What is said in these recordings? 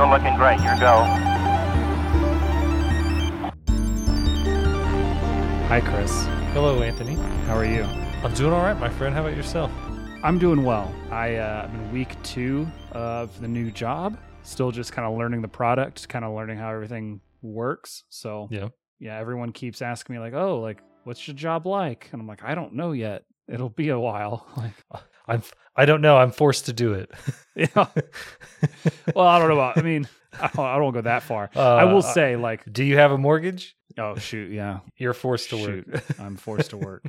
Eagle looking great. Your go. Hi, Chris. Hello, Anthony. How are you? I'm doing all right, my friend. How about yourself? I'm doing well. I, uh, I'm in week two of the new job. Still just kind of learning the product, kind of learning how everything works. So, Yeah. yeah, everyone keeps asking me, like, oh, like, what's your job like? And I'm like, I don't know yet. It'll be a while. Like, I'm. I don't know. I'm forced to do it. yeah. well, I don't know about, I mean, I don't, I don't go that far. I will Uh, say, like, Do you have a mortgage? oh, shoot. Yeah. You're forced to Shoot, work. I'm forced to work.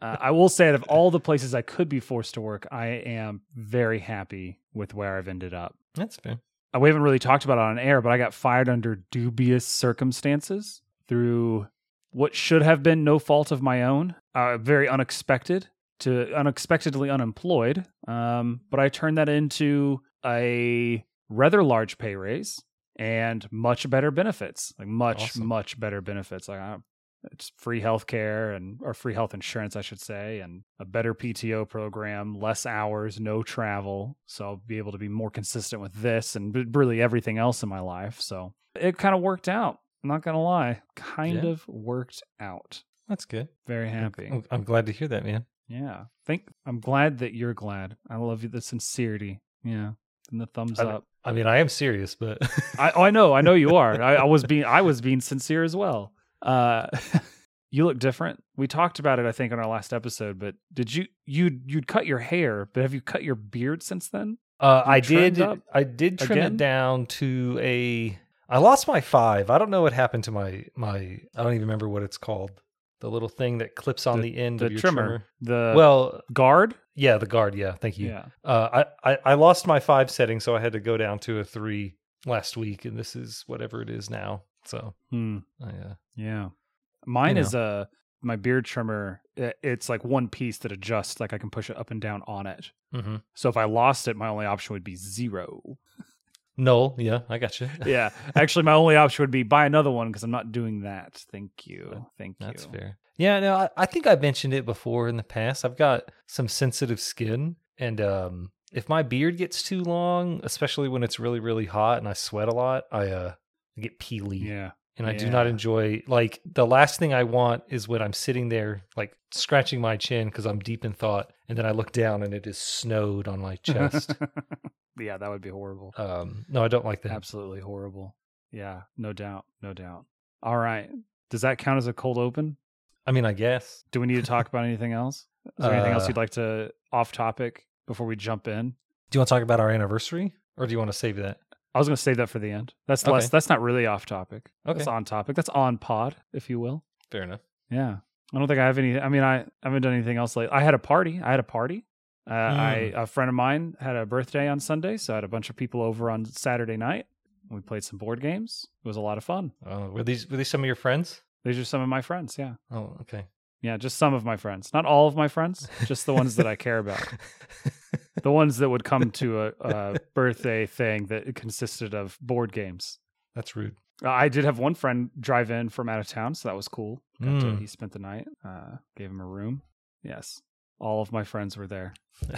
Uh, I will say, out of all the places I could be forced to work, I am very happy with where I've ended up. That's fair. Uh, We haven't really talked about it on air, but I got fired under dubious circumstances through what should have been no fault of my own. Uh, very unexpected to unexpectedly unemployed. Um, but I turned that into a rather large pay raise and much better benefits, like much Awesome. much better benefits. Like uh, it's free health care and or free health insurance, I should say, and a better PTO program, less hours, no travel. So I'll be able to be more consistent with this and really everything else in my life. So it kind of worked out. I'm not gonna lie, kind Yeah. of worked out. That's good. Very happy. I'm, I'm glad to hear that, man. Yeah. Think I'm glad that you're glad. I love you the sincerity. Yeah. And the thumbs I- up. I mean, I am serious, but I oh, I know, I know you are. I, I was being I was being sincere as well. Uh you look different. We talked about it I think on our last episode, but did you you you'd cut your hair, but have you cut your beard since then? uh, I did. I did trim again? it down to a. I lost my five. I don't know what happened to my my. I don't even remember what it's called. The little thing that clips on the, end The of your trimmer. trimmer. The well, guard? yeah, the guard. Yeah, thank you. Yeah. Uh, I, I I lost my five setting, so I had to go down to a three last week, and this is whatever it is now. So Hmm. I, uh, Yeah. Mine is a my beard trimmer. It's like one piece that adjusts, like I can push it up and down on it. mhm. So if I lost it, my only option would be zero. Null. Yeah, I got you. yeah. Actually, my only option would be buy another one because I'm not doing that. Thank you. Thank you. That's fair. Yeah, no, I, I think I mentioned it before in the past. I've got some sensitive skin, and um, if my beard gets too long, especially when it's really really hot and I sweat a lot, I uh I get peely. Yeah. And I do not enjoy like the last thing I want is when I'm sitting there like scratching my chin because I'm deep in thought, and then I look down and it is snowed on my chest. yeah, that would be horrible. um, no, I don't like that. Absolutely horrible. Yeah, no doubt. No doubt. All right. Does that count as a cold open? I mean, I guess. Do we need to talk about anything else? Is there anything else Uh, you'd like to off topic before we jump in? Do you want to talk about our anniversary, or do you want to save that? I was going to save that for the end. That's Okay. less. That's not really off topic. Okay. That's on topic. That's on pod, if you will. Fair enough. Yeah. I don't think I have any. I mean, I haven't done anything else lately. I had a party. I had a party. Uh, Mm. a friend of mine had a birthday on Sunday, so I had a bunch of people over on Saturday night. We played some board games. It was a lot of fun. Uh, were these were these some of your friends? These are some of my friends. Yeah, Oh, okay. yeah, just some of my friends. Not all of my friends. Just the ones that I care about. The ones that would come to a, a birthday thing that consisted of board games. That's rude. I did have one friend drive in from out of town, so that was cool. Got to- Mm. he spent the night. Uh, gave him a room. Yes, all of my friends were there.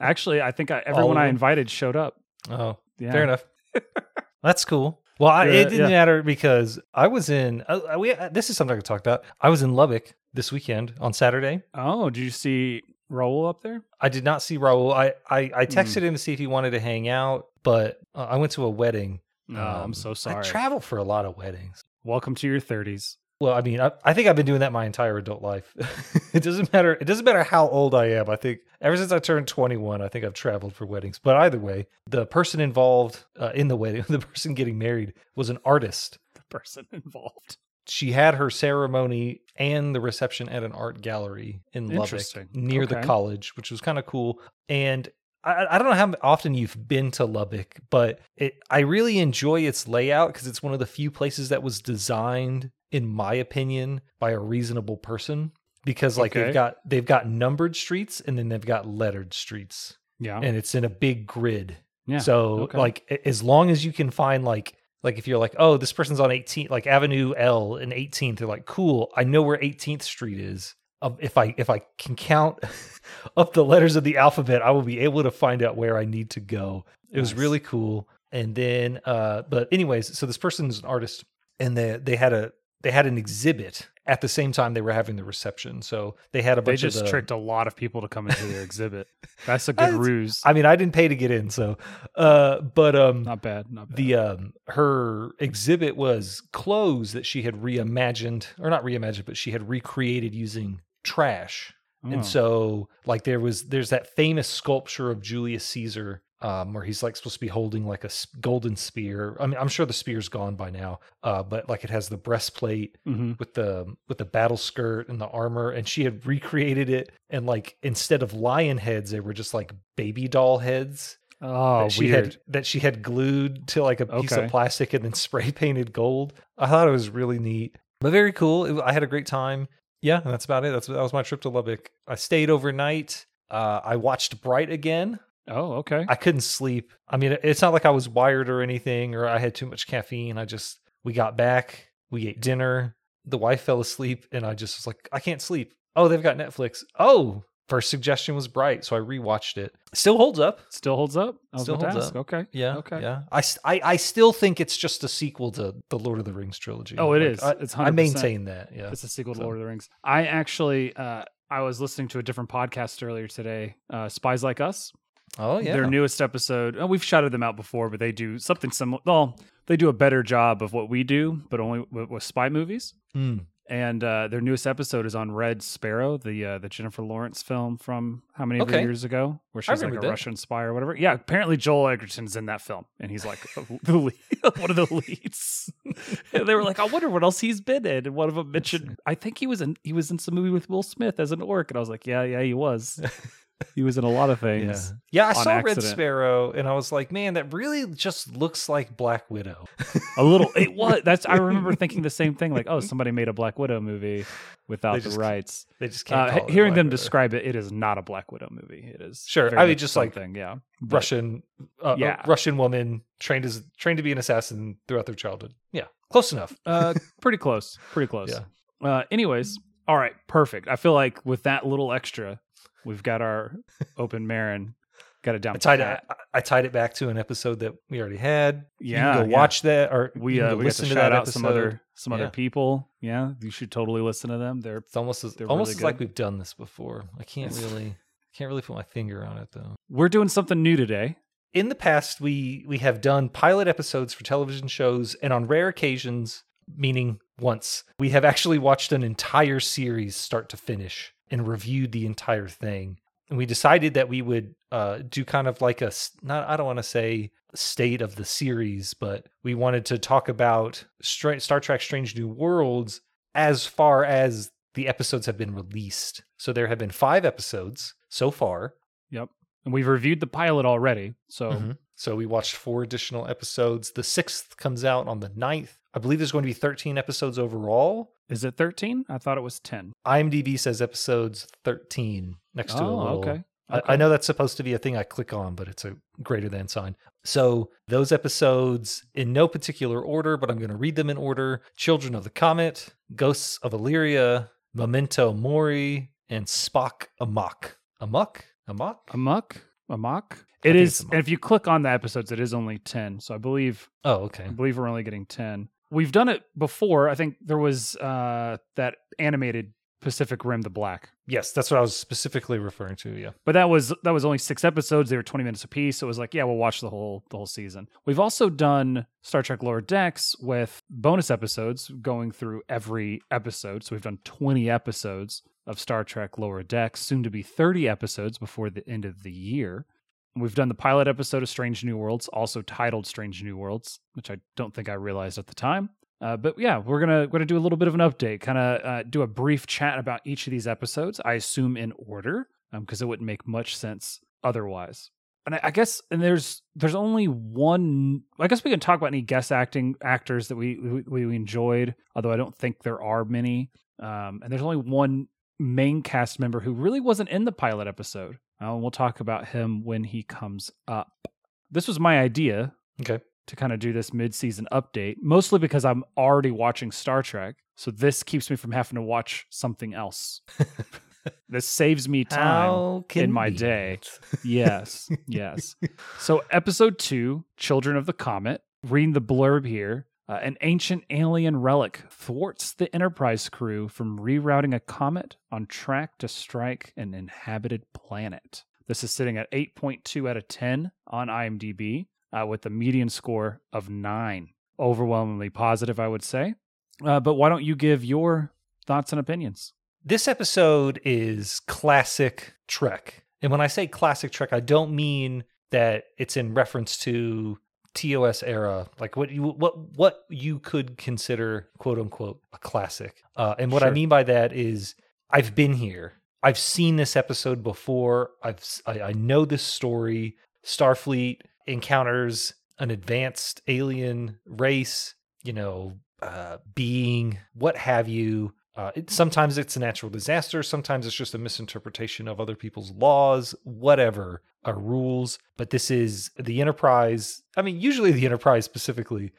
Actually, I think I, everyone I invited showed up. Oh, Yeah. fair enough. That's cool. Well, I, it didn't yeah. matter because I was in. Uh, we uh, this is something I could talk about. I was in Lubbock this weekend on Saturday. Oh, did you see Raul up there? I did not see Raul. I I, Hmm. I texted him to see if he wanted to hang out, but uh, I went to a wedding. No, I'm Um, so sorry. I travel for a lot of weddings. Welcome to your 30s. Well, I mean, I, I think I've been doing that my entire adult life. it doesn't matter. It doesn't matter how old I am. I think ever since I turned 21, I think I've traveled for weddings. But either way, the person involved uh, in the wedding, the person getting married, was an artist. The person involved. She had her ceremony and the reception at an art gallery in Lubbock near the college, which was kind of cool. And I, I don't know how often you've been to Lubbock, but it, I really enjoy its layout because it's one of the few places that was designed, in my opinion, by a reasonable person. Because like Okay. they've got they've got numbered streets and then they've got lettered streets, Yeah. and it's in a big grid. yeah. So okay. like as long as you can find like like if you're like, oh, this person's on 18th, like Avenue L and 18th, they're like, cool, I know where 18th Street is. Um, if I if I can count up the letters of the alphabet, I will be able to find out where I need to go. It was Nice. really cool. And then, uh, but anyways, so this person's an artist, and they they had a they had an exhibit at the same time they were having the reception. So they had a bunch They just the, tricked a lot of people to come into their exhibit. That's a good That's- ruse. I mean, I didn't pay to get in, so uh, but um, not bad. Not bad. the um her exhibit was clothes that she had reimagined or not reimagined but she had recreated using trash Oh. and so like there was there's that famous sculpture of julius caesar um where he's like supposed to be holding like a golden spear i mean i'm sure the spear's gone by now uh but like it has the breastplate Mhm. with the with the battle skirt and the armor and she had recreated it and like instead of lion heads they were just like baby doll heads Oh, that she weird. had that she had glued to like a piece Okay. of plastic and then spray painted gold. I thought it was really neat, but very cool. It- I had a great time. Yeah, and that's about it. That's that was my trip to Lubbock. I stayed overnight. Uh, I watched Bright again. Oh, okay. I couldn't sleep. I mean, it's not like I was wired or anything, or I had too much caffeine. I just we got back, we ate dinner. The wife fell asleep, and I just was like, I can't sleep. Oh, they've got Netflix. Oh, first suggestion was Bright, so I rewatched it. Still holds up. Still holds up. I was Still holds ask. up. Okay. Yeah. Okay. Yeah. I, s- I, I still think it's just a sequel to the Lord of the Rings trilogy. Oh, it it is. is. I, It's 100%. I maintain that. Yeah. It's a sequel to So- Lord of the Rings. I actually, uh, I was listening to a different podcast earlier today, uh, Spies Like Us. Oh yeah. Their newest episode. oh, we've shouted them out before, but they do something similar. Well, they do a better job of what we do, but only with, with spy movies. Mm. And uh, their newest episode is on Red Sparrow, the uh, the Jennifer Lawrence film from how many Okay. years ago, where she's like a that. Russian spy or whatever. Yeah, apparently Joel Edgerton's in that film, and he's like the lead, one of the leads. and they were like, I wonder what else he's been in. And one of them mentioned, I think he was in he was in some movie with Will Smith as an orc, and I was like, Yeah, yeah, he was. He was in a lot of things. Yeah. yeah I saw Red. Sparrow and I was like, man, that really just looks like Black Widow. A little. It was. That's. I remember thinking the same thing. Like, oh, somebody made a Black Widow movie without They the just rights. They just can't. Uh, call it hearing Black them Widow. describe it, it is not a Black Widow movie. It is Sure. I mean, just like something, yeah, But- Russian, uh, Yeah. yeah, Russian woman trained as trained to be an assassin throughout their childhood. Yeah, close enough. Uh, pretty close. Pretty close. Yeah. Uh, anyways, all right, perfect. I feel like with that little extra, we've got our open Marin. Got it down. I tied it. I, I tied it back to an episode that we already had. Yeah, you can go yeah. watch that, or We uh, we to listen to shout that out some other some other people. Yeah, you should totally listen to them. They're It's almost as They're almost really like we've done this before. I can't really can't really put my finger on it though. we're doing something new today. In the past, we we have done pilot episodes for television shows, and on rare occasions, meaning once, we have actually watched an entire series start to finish and reviewed the entire thing. And we decided that we would uh, do kind of like a not I don't want to say state of the series, but we wanted to talk about Star Trek: Strange New Worlds as far as the episodes have been released. So there have been five episodes so far. Yep, and we've reviewed the pilot already. So Mhm. So we watched four additional episodes. The sixth comes out on the 9th. I believe there's going to be 13 episodes overall. is it 13? I thought it was 10. IMDb says episodes 13 next to a oh, little. okay. I, I know that's supposed to be a thing I click on, but it's a greater than sign. So those episodes in no particular order, but I'm going to read them in order Children of the Comet, Ghosts of Illyria, Memento Mori, and Spock Amok. Amok? Amok? Amok? Amok? It is. And if you click on the episodes, it is only 10. So I believe Oh, okay. I believe we're only getting 10. We've done it before. I think there was uh, that animated Pacific Rim the Black. Yes, that's what I was specifically referring to. Yeah. But that was that was only 6 episodes. They were 20 minutes apiece. So it was like, yeah, we'll watch the whole the whole season. We've also done Star Trek Lower Decks with bonus episodes going through every episode. So we've done 20 episodes of Star Trek Lower Decks, soon to be 30 episodes before the end of the year. We've done the pilot episode of Strange New Worlds, also titled Strange New Worlds, which I don't think I realized at the time. Uh, but yeah, we're gonna gonna do a little bit of an update, kind of uh, do a brief chat about each of these episodes. I assume in order, because it wouldn't make much sense otherwise. And I, I guess, and there's there's only one. I guess we can talk about any guest acting actors that we we, we enjoyed, although I don't think there are many. Um, and there's only one main cast member who really wasn't in the pilot episode. Uh, and we'll talk about him when he comes up. This was my idea Okay. to kind of do this mid-season update, mostly because I'm already watching Star Trek, so this keeps me from having to watch something else. this saves me time in my day. yes, yes. So, episode two, Children of the Comet. Reading the blurb here. Uh, an ancient alien relic thwarts the Enterprise crew from rerouting a comet on track to strike an inhabited planet. This is sitting at 8.2 out of 10 on IMDb uh, with a median score of 9. Overwhelmingly positive, I would say. Uh, but why don't you give your thoughts and opinions? This episode is classic Trek. And when I say classic Trek, I don't mean that it's in reference to TOS era, like what you what what you could consider quote unquote a classic. Uh, and what I mean by that is I've been here. I've seen this episode before. I've I know this story. Starfleet encounters an advanced alien race, you know, uh, being, what have you. Uh, it, sometimes it's a natural disaster. Sometimes it's just a misinterpretation of other people's laws, whatever are rules. But this is the Enterprise. I mean, usually the Enterprise specifically,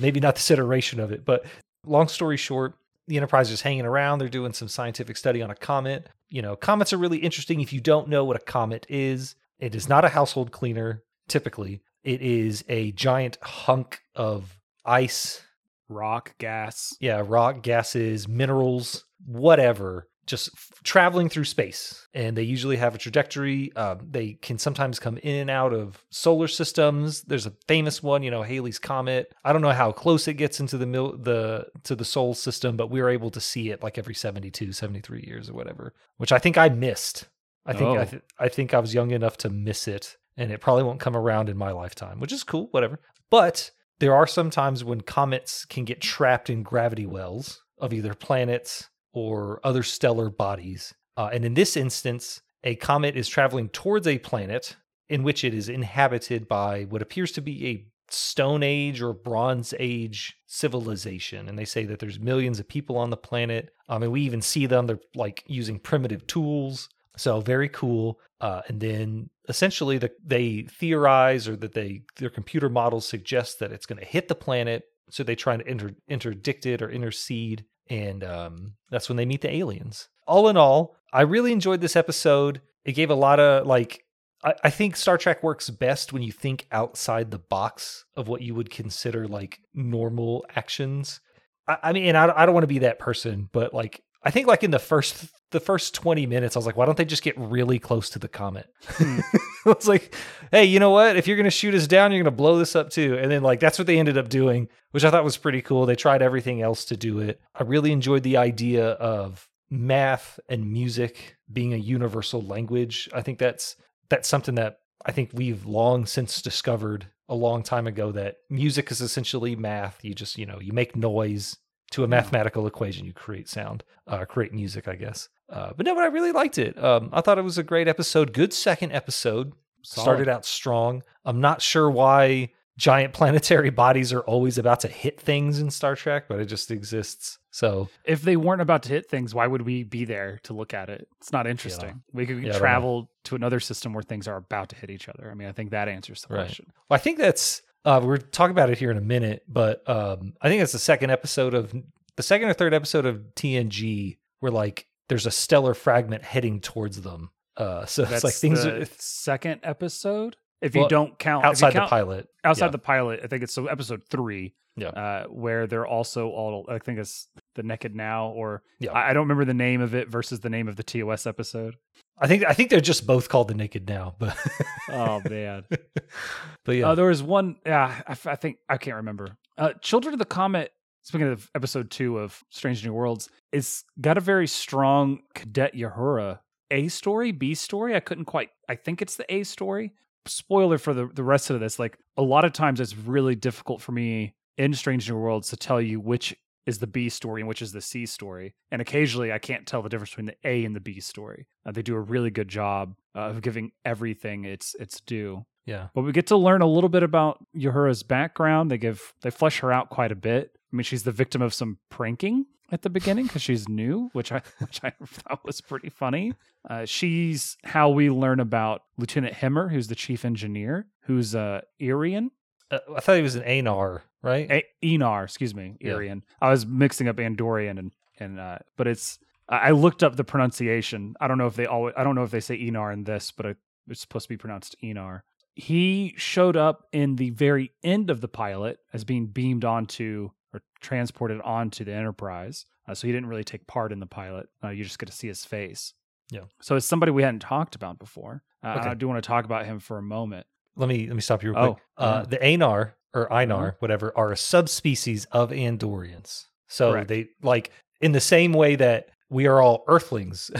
maybe not this iteration of it, but long story short, the Enterprise is hanging around. They're doing some scientific study on a comet. You know, comets are really interesting if you don't know what a comet is. It is not a household cleaner, typically. It is a giant hunk of ice, Rock, gas. yeah, rock, gases, minerals, whatever, just f- traveling through space. And they usually have a trajectory. Um, they can sometimes come in and out of solar systems. There's a famous one, you know, Halley's Comet. I don't know how close it gets into the mil- the to the solar system, but we were able to see it like every 72, 73 years or whatever, which I think I missed. I think I, Oh. th- I think I was young enough to miss it, and it probably won't come around in my lifetime, which is cool, whatever. But there are some times when comets can get trapped in gravity wells of either planets or other stellar bodies. Uh, and in this instance, a comet is traveling towards a planet in which it is inhabited by what appears to be a Stone Age or Bronze Age civilization. And they say that there's millions of people on the planet. I mean, we even see them, they're like using primitive tools. So very cool. Uh, and then essentially the, they theorize or that they their computer models suggest that it's going to hit the planet. So they try to inter, interdict it or intercede. And um, that's when they meet the aliens. All in all, I really enjoyed this episode. It gave a lot of like I, I think Star Trek works best when you think outside the box of what you would consider like normal actions. I, I mean, I, I don't want to be that person, but like I think like in the first the first twenty minutes, I was like, why don't they just get really close to the comet? Hmm. I was like, hey, you know what? If you're gonna shoot us down, you're gonna blow this up too. And then like that's what they ended up doing, which I thought was pretty cool. They tried everything else to do it. I really enjoyed the idea of math and music being a universal language. I think that's that's something that I think we've long since discovered a long time ago that music is essentially math. You just, you know, you make noise to a mathematical equation, you create sound, uh, create music, I guess. Uh, but no, but I really liked it. Um, I thought it was a great episode. Good second episode. Solid. Started out strong. I'm not sure why giant planetary bodies are always about to hit things in Star Trek, but it just exists. So If they weren't about to hit things, why would we be there to look at it? It's not interesting. We could Yeah, I don't know. travel to another system where things are about to hit each other. I mean, I think that answers the Right. question. Well, I think that's uh, we're talking about it here in a minute, but um, I think it's the second episode of the second or third episode of TNG where like there's a stellar fragment heading towards them. Uh, so That's it's like things the are second episode. If Well, you don't count outside the pilot. outside yeah. the pilot, I think it's so episode three. Yeah. Uh, where they're also all I think it's the Naked Now or Yeah. I, I don't remember the name of it versus the name of the TOS episode. I think I think they're just both called the Naked now, but Oh man. but yeah, Uh, there was one. Yeah, I, f- I think I can't remember. Uh, Children of the Comet. Speaking of episode two of Strange New Worlds, it's got a very strong Cadet Uhura A story, B story. I couldn't quite. I think it's the A story. Spoiler for the the rest of this. Like a lot of times, it's really difficult for me in Strange New Worlds to tell you which is the B story and which is the C story. And occasionally, I can't tell the difference between the A and the B story. Uh, they do a really good job uh, of giving everything its its due. yeah. But we get to learn a little bit about Uhura's background. They give they flesh her out quite a bit. I mean, she's the victim of some pranking at the beginning because she's new, which I which I thought was pretty funny. Uh, she's how we learn about Lieutenant Hemmer, who's the chief engineer, who's uh Irian, Uh, I thought he was an Anar, right? A- Enar, excuse me, Yeah. I was mixing up Andorian and and uh, but it's I I looked up the pronunciation. I don't know if they always. I don't know if they say Enar in this, but it's supposed to be pronounced Enar. He showed up in the very end of the pilot as being beamed onto or transported onto the Enterprise. Uh, so he didn't really take part in the pilot. Uh, you just get to see his face. Yeah. So it's somebody we hadn't talked about before. Uh, Okay. I do want to talk about him for a moment. Let me let me stop you real Oh, quick. Uh, yeah. the Anar or Einar, Uh-huh. whatever, are a subspecies of Andorians. So Correct. they like in the same way that we are all Earthlings.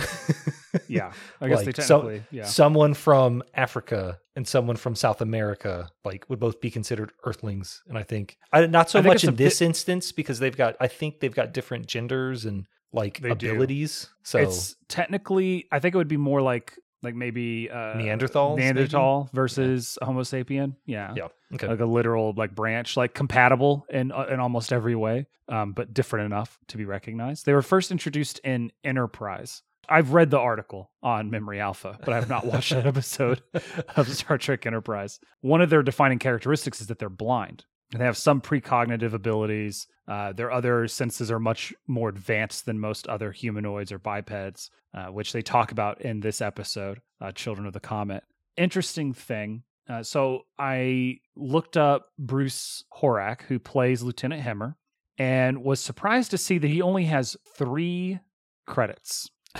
Yeah, I guess they Like, so- technically. yeah. Someone from Africa and someone from South America, like, would both be considered Earthlings. And I think I, not so I much in this instance because they've got, I think they've got different genders and like They do. abilities. So it's technically i think it would be more like like maybe uh Neanderthals, maybe? neanderthal versus homo sapien yeah yeah, okay, like a literal like branch like compatible in uh, in almost every way um but different enough to be recognized they were first introduced in enterprise I've read the article on Memory Alpha, but I have not watched that episode of Star Trek Enterprise. One of their defining characteristics is that they're blind. They have some precognitive abilities. Uh, their other senses are much more advanced than most other humanoids or bipeds, uh, which they talk about in this episode, uh, Children of the Comet. Interesting thing. Uh, so I looked up Bruce Horak, who plays Lieutenant Hemmer, and was surprised to see that he only has three credits.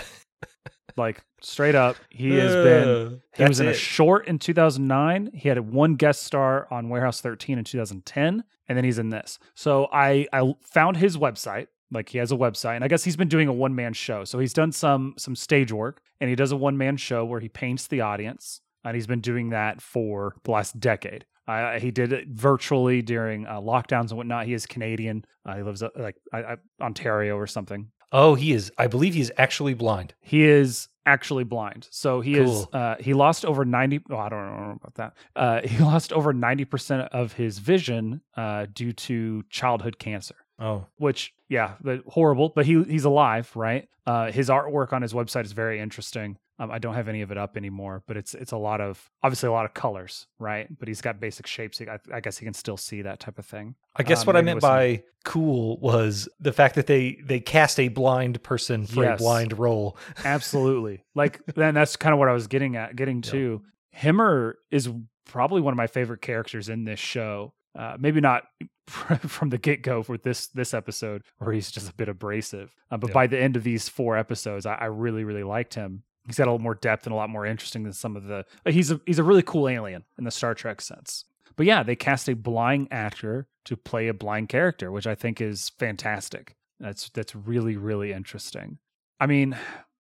like straight up, he has been he was in a short in 2009. He had one guest star on Warehouse 13 in 2010, and then he's in this. So I I found his website. Like he has a website, and I guess he's been doing a one man show. So he's done some some stage work, and he does a one man show where he paints the audience, and he's been doing that for the last decade. Uh, he did it virtually during uh, lockdowns and whatnot. He is Canadian. Uh, he lives uh, like I, I, Ontario or something. Oh, he is. I believe he's actually blind. He is actually blind. So he is uh he lost over 90 oh, I don't know about that. Uh he lost over 90% of his vision uh due to childhood cancer. Oh, Which yeah, but horrible, but he he's alive, right? Uh his artwork on his website is very interesting. Um, I don't have any of it up anymore, but it's it's a lot of obviously a lot of colors, right? But he's got basic shapes. I, I guess he can still see that type of thing. I guess Um, what I meant with some- by cool was the fact that they they cast a blind person for a blind role. Absolutely. like then that's kind of what I was getting at, getting Yeah. to. Hemmer is probably one of my favorite characters in this show. Uh, maybe not from the get go for this this episode, where he's just a bit abrasive. Uh, but Yeah. by the end of these four episodes, I, I really really liked him. He's got a little more depth and a lot more interesting than some of the. uh, He's a he's a really cool alien in the Star Trek sense. But yeah, they cast a blind actor to play a blind character, which I think is fantastic. That's that's really really interesting. I mean,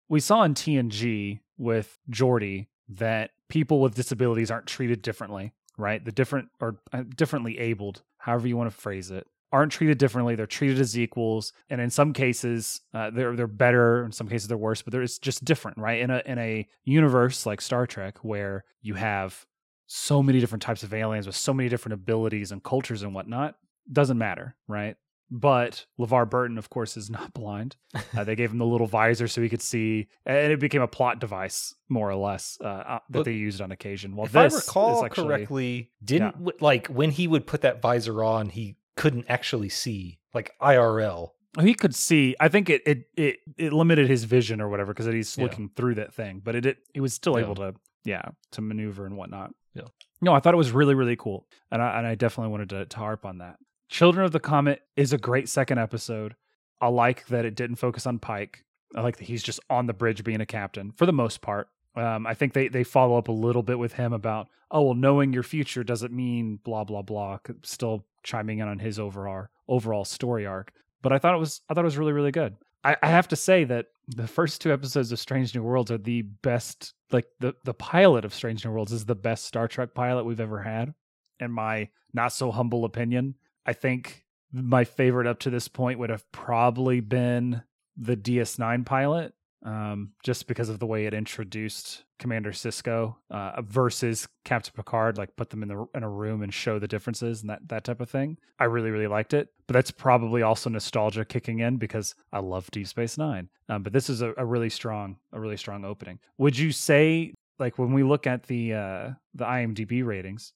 we saw in TNG with Geordi that people with disabilities aren't treated differently, right? The different or uh, differently abled, however you want to phrase it, aren't treated differently. They're treated as equals, and in some cases, uh, they're they're better. In some cases, they're worse. But it's just different, right? In a in a universe like Star Trek, where you have so many different types of aliens with so many different abilities and cultures and whatnot, doesn't matter, right? But LeVar Burton, of course, is not blind. Uh, they gave him the little visor so he could see, and it became a plot device, more or less, uh, uh, that they used on occasion. Well, if I this recall is actually, correctly, didn't w like when he would put that visor on, he couldn't actually see like IRL. he could see. I think it it it, it limited his vision or whatever because he's Yeah. looking through that thing, but it, it he was still Yeah. able to yeah to maneuver and whatnot. Yeah. No, I thought it was really really cool, and I and I definitely wanted to, to harp on that. Children of the Comet is a great second episode. I like that it didn't focus on Pike. I like that he's just on the bridge being a captain for the most part. Um, I think they they follow up a little bit with him about oh well knowing your future doesn't mean blah blah blah. Still chiming in on his overall overall story arc, but I thought it was I thought it was really really good. I, I have to say that the first two episodes of Strange New Worlds are the best. Like the the pilot of Strange New Worlds is the best Star Trek pilot we've ever had, in my not so humble opinion. I think my favorite up to this point would have probably been the DS9 pilot, um, just because of the way it introduced Commander Sisko uh, versus Captain Picard, like put them in the in a room and show the differences and that that type of thing. I really really liked it, but that's probably also nostalgia kicking in because I love Deep Space Nine. Um, but this is a, a really strong a really strong opening. Would you say like when we look at the uh, the IMDb ratings,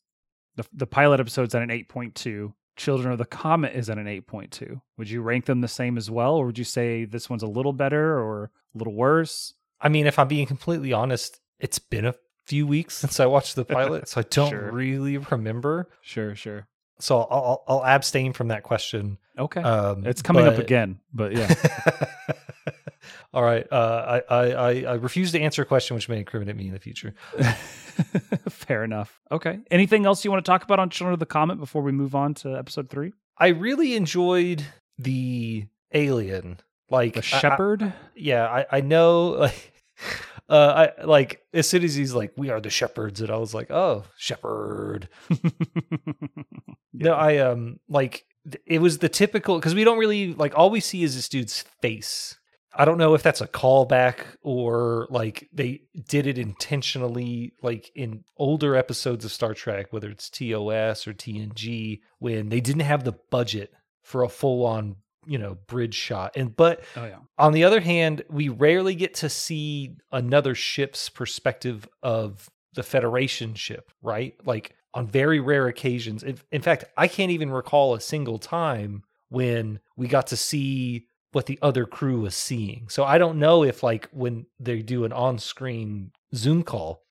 the the pilot episode's at an eight point two Children of the Comet is at an 8.2. Would you rank them the same as well, or would you say this one's a little better or a little worse? I mean, if I'm being completely honest, it's been a few weeks since I watched the pilot, so I don't Sure. really remember. Sure, sure. So I'll, I'll, I'll abstain from that question. Okay. Um, it's coming up again, but yeah. All right. Uh, I, I, I, I refuse to answer a question which may incriminate me in the future. Fair enough. Okay. Anything else you want to talk about on Children of the Comet before we move on to episode three? I really enjoyed the alien. Like The I- I- Shepherd? yeah, I, I know like uh I like as soon as he's like, We are the shepherds, and I was like, Oh, shepherd. No, I um like it was the typical because we don't really like all we see is this dude's face. I don't know if that's a callback or like they did it intentionally, like in older episodes of Star Trek, whether it's TOS or TNG, when they didn't have the budget for a full on, you know, bridge shot. And but oh, yeah. on the other hand, we rarely get to see another ship's perspective of the Federation ship, right? Like on very rare occasions. In, in fact, I can't even recall a single time when we got to see what the other crew was seeing. So I don't know if like when they do an on-screen Zoom call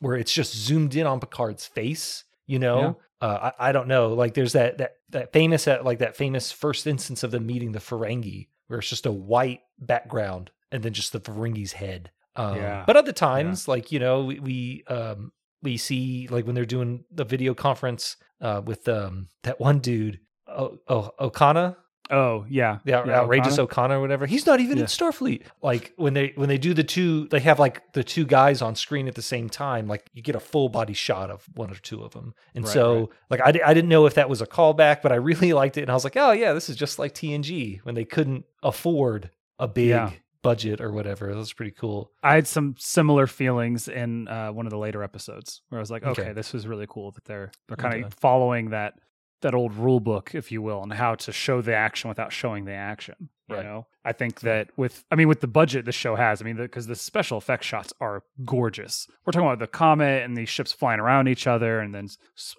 where it's just zoomed in on Picard's face, you know, uh, I, I don't know. Like there's that that that famous uh, like that famous first instance of them meeting the Ferengi, where it's just a white background and then just the Ferengi's head. Um, Yeah. But other times, like you know, we, we um we see like when they're doing the video conference uh with um that one dude, oh, oh Okona, Oh, yeah. the Yeah, outrageous. O'Connor or whatever. He's not even Yeah. in Starfleet. Like when they when they do the two, they have like the two guys on screen at the same time. Like you get a full body shot of one or two of them. And Right, so right. like I, I didn't know if that was a callback, but I really liked it. And I was like, oh yeah, this is just like TNG when they couldn't afford a big Yeah. budget or whatever. That was pretty cool. I had some similar feelings in uh, one of the later episodes where I was like, okay, Okay. this was really cool that they're they're kind Okay. of following that that old rule book, if you will, on how to show the action without showing the action. You Right. know, I think that with, I mean, with the budget the show has, I mean, because the, special effects shots are gorgeous. We're talking about the comet and these ships flying around each other, and then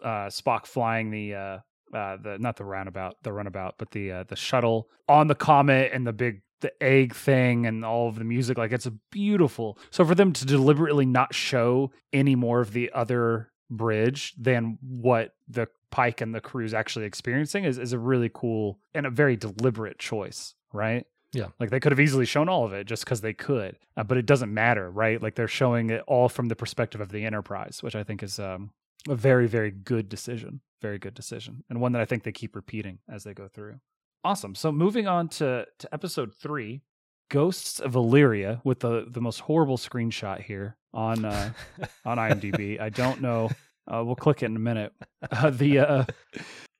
uh, Spock flying the. Uh, uh, the not the roundabout, the runabout, but the uh, the shuttle on the comet and the big the egg thing and all of the music. Like it's a beautiful. So for them to deliberately not show any more of the other bridge than what the Pike and the crew is actually experiencing is, is a really cool and a very deliberate choice, right? Yeah. Like they could have easily shown all of it just because they could, uh, but it doesn't matter, right? Like they're showing it all from the perspective of the Enterprise, which I think is um, a very, very good decision. Very good decision. And one that I think they keep repeating as they go through. Awesome. So moving on to, to episode three, Ghosts of Illyria with the, the most horrible screenshot here on uh, on IMDb. I don't know. Uh, we'll click it in a minute. Uh, the uh,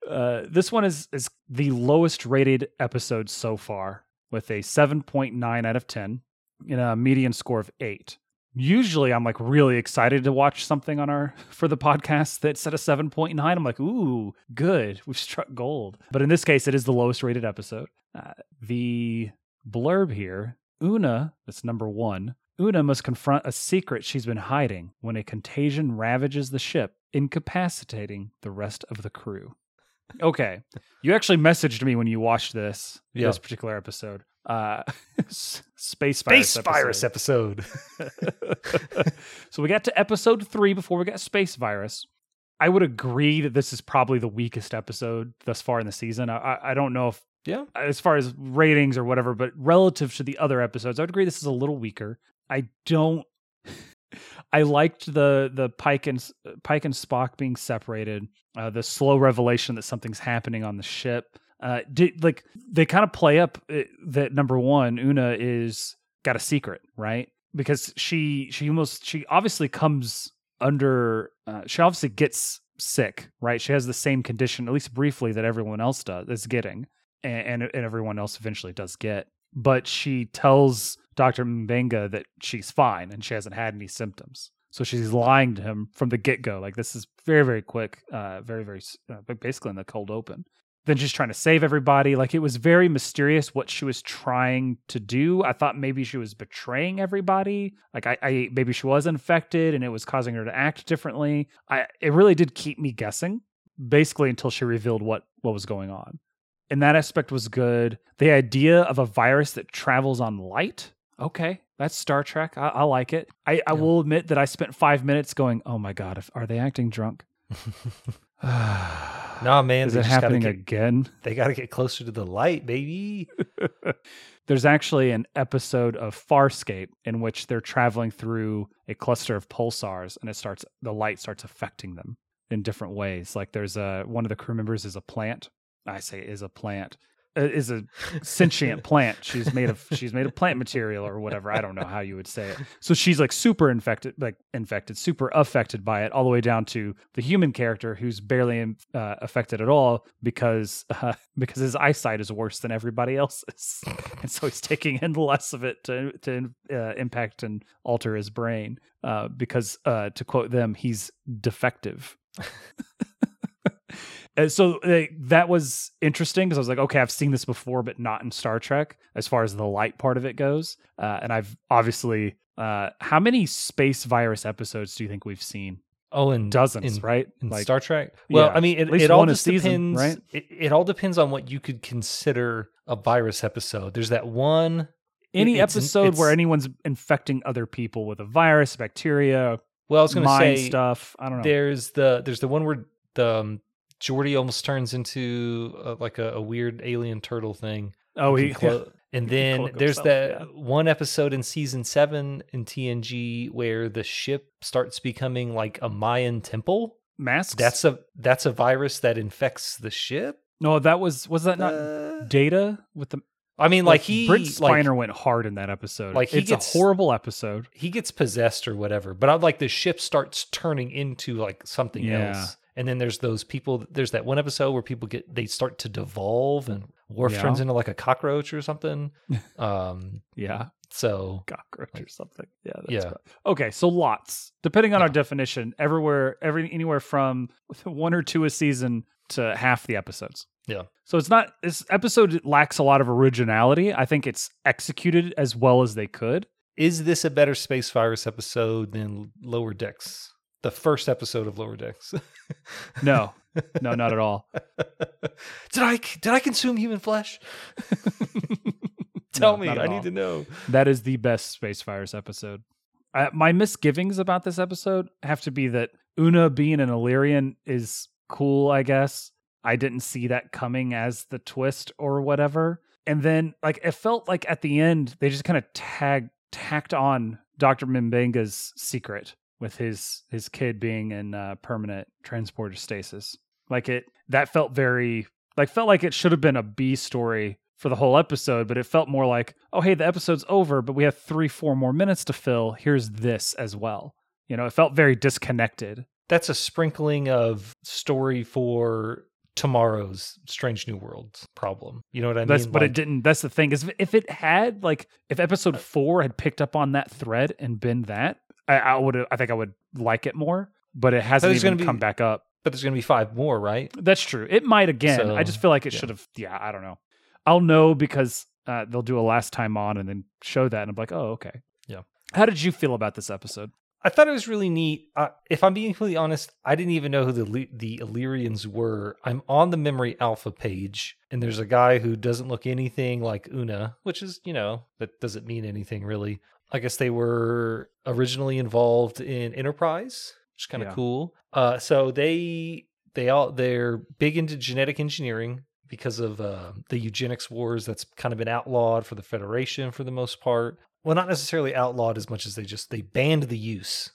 uh, this one is is the lowest rated episode so far with a 7.9 out of 10 and a median score of 8. Usually I'm like really excited to watch something on our for the podcast that's at a 7.9. I'm like, "Ooh, good. We've struck gold." But in this case it is the lowest rated episode. Uh, the blurb here, Una, that's number 1. Una must confront a secret she's been hiding when a contagion ravages the ship, incapacitating the rest of the crew. Okay. You actually messaged me when you watched this Yeah. this particular episode. Uh space virus Space virus episode. episode. so we got to episode 3 before we got space virus. I would agree that this is probably the weakest episode thus far in the season. I, I, I don't know if yeah. as far as ratings or whatever, but relative to the other episodes, I would agree this is a little weaker. I don't. I liked the the Pike and Pike and Spock being separated. Uh, the slow revelation that something's happening on the ship. Uh, did like they kind of play up uh, that number one, Una is got a secret, right? Because she she almost she obviously comes under. Uh, she obviously gets sick, right? She has the same condition, at least briefly, that everyone else does is getting and, and and everyone else eventually does get. But she tells Dr. Mbenga that she's fine and she hasn't had any symptoms. So she's lying to him from the get go. Like this is very very quick, uh, very very uh, basically in the cold open. Then she's trying to save everybody. Like it was very mysterious what she was trying to do. I thought maybe she was betraying everybody. Like I, I maybe she was infected and it was causing her to act differently. I it really did keep me guessing basically until she revealed what what was going on. And that aspect was good. The idea of a virus that travels on light, okay, that's Star Trek. I, I like it. I, I will admit that I spent five minutes going, "Oh my god, if, are they acting drunk?" Nah, man, Is it happening get- again? They got to get closer to the light, baby. There's actually an episode of Farscape in which they're traveling through a cluster of pulsars, and it starts the light starts affecting them in different ways. Like there's a one of the crew members is a plant. I say is a plant. uh, Is a sentient plant. She's made of she's made of plant material or whatever. I don't know how you would say it. So she's like super infected, like infected, super affected by it, all the way down to the human character who's barely uh, affected at all because uh, because his eyesight is worse than everybody else's, and so he's taking in less of it to to uh, impact and alter his brain. Uh, because uh, to quote them, he's defective. And so like, that was interesting because I was like, okay, I've seen this before, but not in Star Trek as far as the light part of it goes. Uh, and I've obviously, uh, how many space virus episodes do you think we've seen? Oh, in Dozens, in, right? in Like, Star Trek. Well, yeah, I mean, it, it all just season, depends. right? It, it all depends on what you could consider a virus episode. There's that one. any it's- episode where it's- anyone's infecting other people with a virus, bacteria, Well, I was going to say stuff. I don't know. there's the there's the one where the um, Geordi almost turns into uh, like a, a weird alien turtle thing. oh, He clo- and can then there's himself, that yeah. one episode in season seven in TNG where the ship starts becoming like a Mayan temple. masks. That's a that's a virus that infects the ship. no, that was was that not Uh, Data with the I mean, like, he Brent like, Spiner went hard in that episode. like, he it's gets- a horrible episode. he gets possessed or whatever. But I'm like the ship starts turning into like something Yeah. else. And then there's those people. There's that one episode where people get they start to devolve, and Worf Yeah. turns into like a cockroach or something. um. Yeah. So cockroach or something. Yeah. That's Yeah. bad. Okay. So lots, depending on our definition, everywhere, every anywhere from one or two a season to half the episodes. Yeah. So it's not this episode lacks a lot of originality. I think it's executed as well as they could. is this a better space virus episode than Lower Decks? The first episode of Lower Decks. No, no, not at all. did I did I consume human flesh? Tell No, me, I need to know. That is the best space virus episode. Uh, my misgivings about this episode have to be that Una being an Illyrian is cool, I guess. I didn't see that coming as the twist or whatever. And then, like, it felt like at the end, they just kind of tag tacked on Dr. Mbenga's secret with his his kid being in uh, permanent transporter stasis. Like it that felt very like felt like it should have been a B story for the whole episode, but it felt more like, oh hey, the episode's over, but we have three, four more minutes to fill. Here's this as well. You know, it felt very disconnected. That's a sprinkling of story for tomorrow's Strange New World problem. You know what I That's mean? but it didn't. That's the thing is, if- it had like if episode four had picked up on that thread and been that, I, I would. I think I would like it more. But it hasn't even be- come back up. But there's going to be five more, right? That's true. It might again. I just feel like it yeah. should have. Yeah, I don't know. I'll know because uh, they'll do a last time on and then show that, and I'm like, oh, okay. Yeah. How did you feel about this episode? I thought it was really neat. Uh, if I'm being completely honest, I didn't even know who the Le- the Illyrians were. I'm on the Memory Alpha page, and there's a guy who doesn't look anything like Una, which is, you know, that doesn't mean anything really. I guess they were originally involved in Enterprise, which is kind of Yeah. cool. Uh, so they they all they're big into genetic engineering because of uh, the eugenics wars. That's kind of been outlawed for the Federation for the most part well not necessarily outlawed as much as they just they banned the use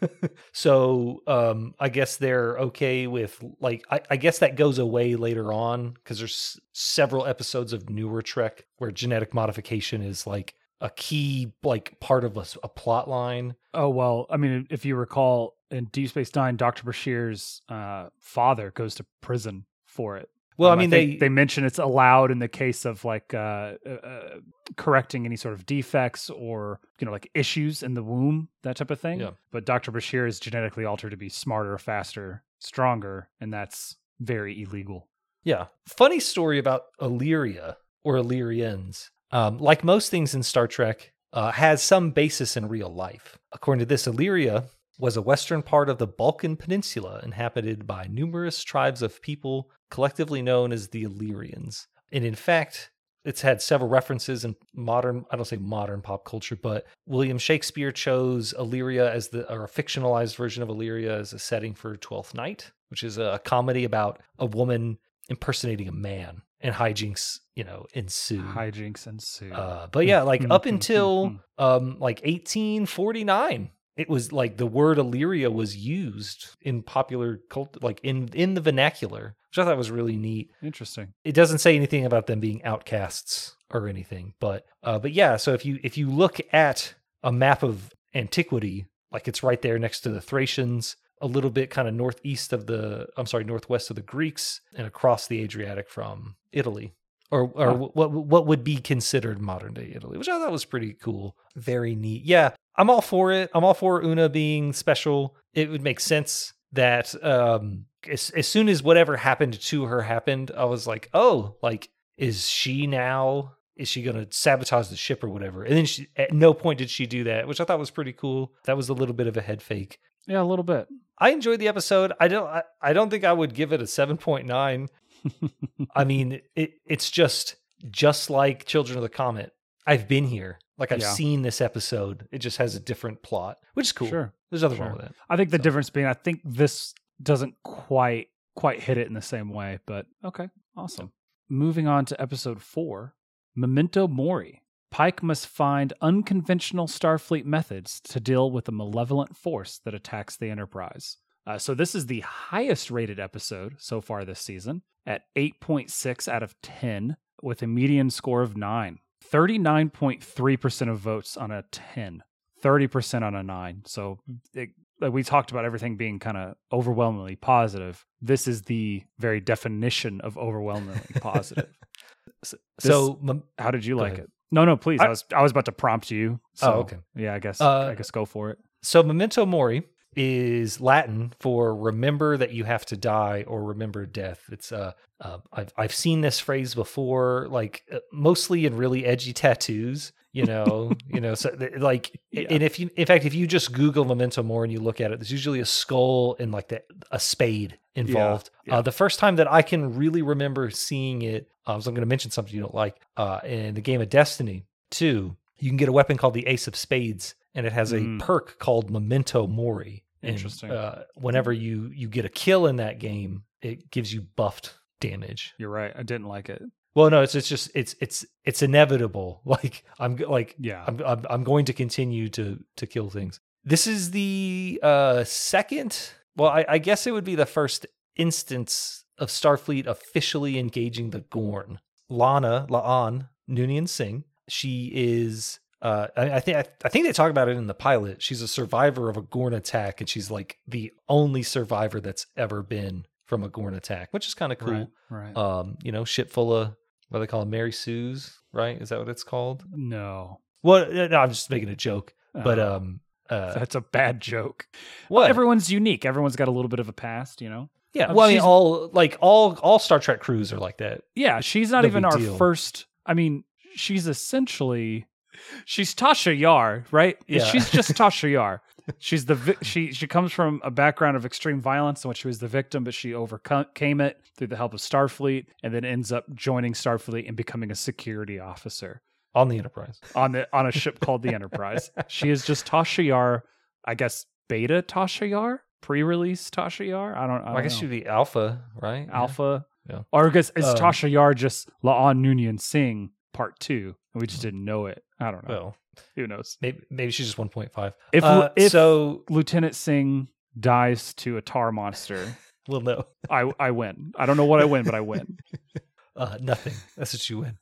so um i guess they're okay with like i, I guess that goes away later on because there's several episodes of newer trek where genetic modification is like a key like part of a plot line Oh well, I mean, if you recall in Deep Space Nine, Doctor Bashir's uh, father goes to prison for it. Well Um, i mean think they they mention it's allowed in the case of like uh, uh, correcting any sort of defects or you know like issues in the womb, that type of thing. Yeah. But Doctor Bashir is genetically altered to be smarter, faster, stronger, and that's very illegal. Yeah. Funny story about Illyria or Illyrians. Um, like most things in Star Trek, uh, has some basis in real life. According to this, Illyria was a western part of the Balkan Peninsula inhabited by numerous tribes of people collectively known as the Illyrians. And in fact, it's had several references in modern i don't say modern pop culture but william shakespeare chose illyria as the or a fictionalized version of illyria as a setting for twelfth night which is a comedy about a woman impersonating a man and hijinks you know ensue Hijinks ensue. uh, but yeah like hmm, up hmm, hmm, until um like 1849 it was like the word illyria was used in popular cult like in in the vernacular which i thought was really neat. Interesting. it doesn't say anything about them being outcasts or anything but uh but yeah so if you if you look at a map of antiquity like it's right there next to the thracians a little bit kind of northeast of the i'm sorry northwest of the greeks and across the adriatic from italy. Or or what what would be considered modern day italy which i thought was pretty cool. Very neat. Yeah i'm all for it. I'm all for una being special. It would make sense that um as, as soon as whatever happened to her happened i was like oh like is she now is she going to sabotage the ship or whatever? And then she at no point did she do that which i thought was pretty cool. That was a little bit of a head fake. Yeah, a little bit. i enjoyed the episode. I don't i, I don't think i would give it a 7.9 i mean it it's just just like children of the comet i've been here like i've Yeah. seen this episode it just has a different plot which is cool Sure. there's nothing Sure. wrong with it I think the So- difference being I think this doesn't quite quite hit it in the same way, but okay. Awesome. Moving on to episode 4, Memento Mori. Pike must find unconventional Starfleet methods to deal with a malevolent force that attacks the Enterprise. Uh, so, this is the highest rated episode so far this season at 8.6 out of 10 with a median score of 9. 39.3% of votes on a 10, 30% on a 9. So, it, like we talked about everything being kind of overwhelmingly positive. This is the very definition of overwhelmingly positive. so mem- How did you like ahead. it? No, no, please. I, I- was I was about to prompt you. So, Oh, okay. Yeah, I guess Uh, I guess go for it. So memento mori is Latin for remember that you have to die or remember death. It's uh, uh I've I've seen this phrase before, like uh, mostly in really edgy tattoos. You know, you know, so th- like, Yeah. and if you, in fact, if you just Google memento mori and you look at it, there's usually a skull and like the, a spade involved. yeah. Uh, the first time that I can really remember seeing it, uh, so I'm going to mention something you don't like. Uh, in the game of Destiny 2, you can get a weapon called the Ace of Spades, and it has a Mm. perk called Memento Mori. And, Interesting. uh, whenever you you get a kill in that game, it gives you buffed damage. You're right. I didn't like it. Well, no, it's it's just it's it's it's inevitable. Like I'm like Yeah. I'm I'm, I'm going to continue to to kill things. This is the uh second. Well, I, I guess it would be the first instance of Starfleet officially engaging the Gorn. Lana La'an Noonien Singh. She is. Uh, I, I think I, think they talk about it in the pilot. She's a survivor of a Gorn attack, and she's like the only survivor that's ever been from a Gorn attack, which is kind of cool. Right. Right. Um, you know, ship full of what do they call it, Mary Sue's, right? Is that what it's called? no. Well, uh, no, I'm just making a joke, but Uh, um, uh, that's a bad joke. what? Everyone's unique. Everyone's got a little bit of a past, you know. yeah, uh, well, I mean, all like all all Star Trek crews are like that. Yeah, she's not No even our deal. first. I mean, she's essentially she's Tasha Yar, right? Yeah. She's just Tasha Yar. She's the vi- she she comes from a background of extreme violence in which she was the victim, but she overcame it through the help of Starfleet, and then ends up joining Starfleet and becoming a security officer on the Enterprise. on the on a ship called the Enterprise. She is just Tasha Yar, I guess beta Tasha Yar, pre-release Tasha Yar. I don't. I, Well, I, don't guess know. she'd be Alpha, right? Alpha. Yeah. Or I guess is Um, Tasha Yar just La'an Noonien Singh part two, and we just didn't know it. I don't know. Well, Who knows? maybe maybe she's just 1.5. If Uh, if so, Lieutenant Singh dies to a tar monster, we'll know. I I win. I don't know what I win, but I win. Uh, nothing. That's what you win.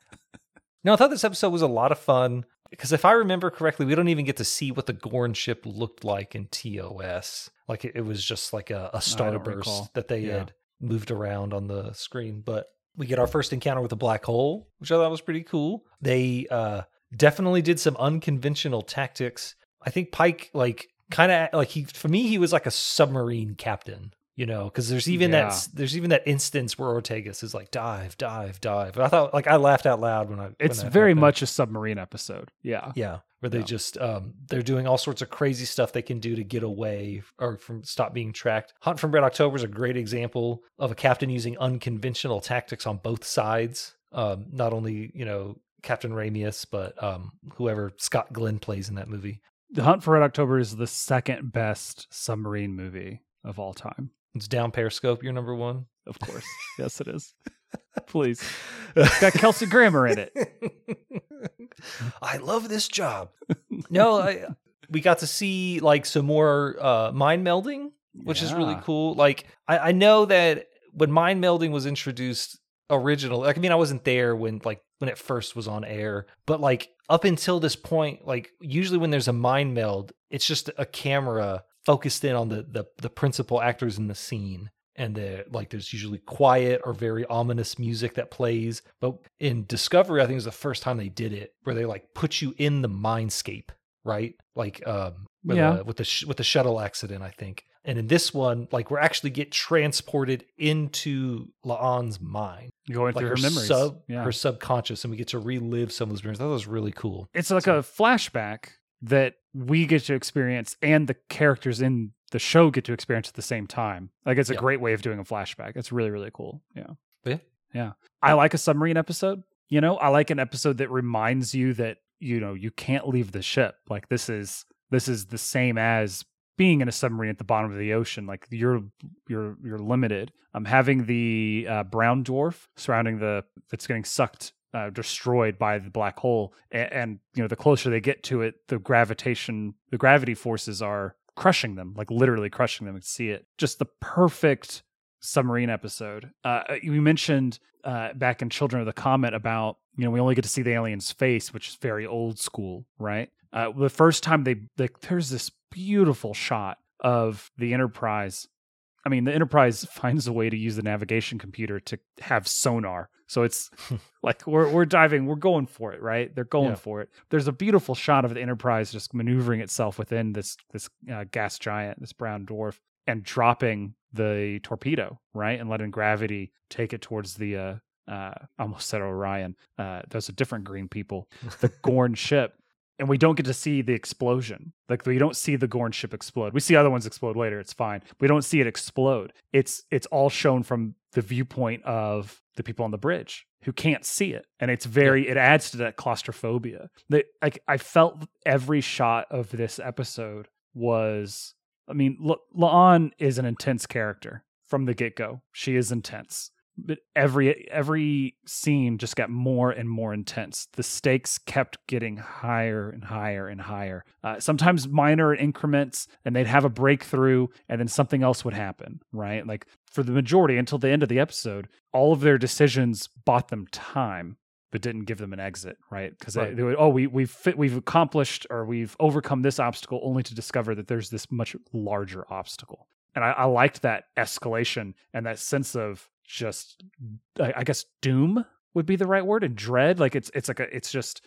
No, I thought this episode was a lot of fun because if I remember correctly, we don't even get to see what the Gorn ship looked like in TOS. Like it, it was just like a, a starburst that they Yeah. had moved around on the screen. But we get our first encounter with a black hole, which I thought was pretty cool. They uh, definitely did some unconventional tactics. I think Pike, like, kind of like he for me, he was like a submarine captain. You know, because there's even Yeah. that there's even that instance where Ortegas is like dive, dive, dive. I thought like I laughed out loud when I. It's that very much a submarine episode. Yeah. Yeah. Where they Yeah. just um, they're doing all sorts of crazy stuff they can do to get away or from stop being tracked. Hunt from Red October is a great example of a captain using unconventional tactics on both sides. Um, not only you know Captain Ramius, but um, whoever Scott Glenn plays in that movie. The Hunt for Red October is the second best submarine movie of all time. It's down Periscope. Your number one. Of course. yes, it is. Please. It's got Kelsey Grammer in it. I love this job. no, I, we got to see like some more uh, mind melding, which is really cool. Like I, I know that when mind melding was introduced original, like I mean I wasn't there when like when it first was on air, but like up until this point, like usually when there's a mind meld, it's just a camera focused in on the the, the principal actors in the scene and the like there's usually quiet or very ominous music that plays but in discovery i think it was the first time they did it where they like put you in the mindscape right like um with, Yeah. the, with the sh- with the shuttle accident i think and in this one like we're actually get transported into La'an's mind Going like through her, her memories. sub yeah. her subconscious and we get to relive some of those memories that was really cool it's like So- a flashback that we get to experience and the characters in the show get to experience at the same time. Like it's a great way of doing a flashback. It's really, really cool. Yeah. Yeah. Yeah. I like a submarine episode. You know, I like an episode that reminds you that, you know, you can't leave the ship. Like this is this is the same as being in a submarine at the bottom of the ocean. Like you're you're you're limited. I'm having the uh, brown dwarf surrounding the that's getting sucked uh, destroyed by the black hole and, and you know the closer they get to it the gravitation the gravity forces are crushing them like literally crushing them and see it. Just the perfect submarine episode. Uh you mentioned uh back in children of the comet about you know we only get to see the alien's face which is very old school right? Uh the first time they like there's this beautiful shot of the enterprise I mean, the Enterprise finds a way to use the navigation computer to have sonar. So it's like we're we're diving, we're going for it, right? They're going Yeah. for it. There's a beautiful shot of the Enterprise just maneuvering itself within this this uh, gas giant, this brown dwarf, and dropping the torpedo, right, and letting gravity take it towards the. Uh, uh, almost said Orion. Uh, those are different green people. The Gorn ship, and we don't get to see the explosion. Like we don't see the Gorn ship explode. We see other ones explode later. It's fine. We don't see it explode. It's it's all shown from the viewpoint of the people on the bridge who can't see it, and it's very. It adds to that claustrophobia. That like I felt every shot of this episode was. I mean, La- La'an is an intense character from the get go. She is intense but every every scene just got more and more intense. The stakes kept getting higher and higher and higher. Uh, sometimes minor increments, and they'd have a breakthrough, and then something else would happen. Right, like for the majority until the end of the episode, all of their decisions bought them time. But didn't give them an exit, right? Because Right. they would, oh, we we've fit, we've accomplished or we've overcome this obstacle, only to discover that there's this much larger obstacle and I, I liked that escalation and that sense of just I, guess doom would be the right word and dread like it's it's like a it's just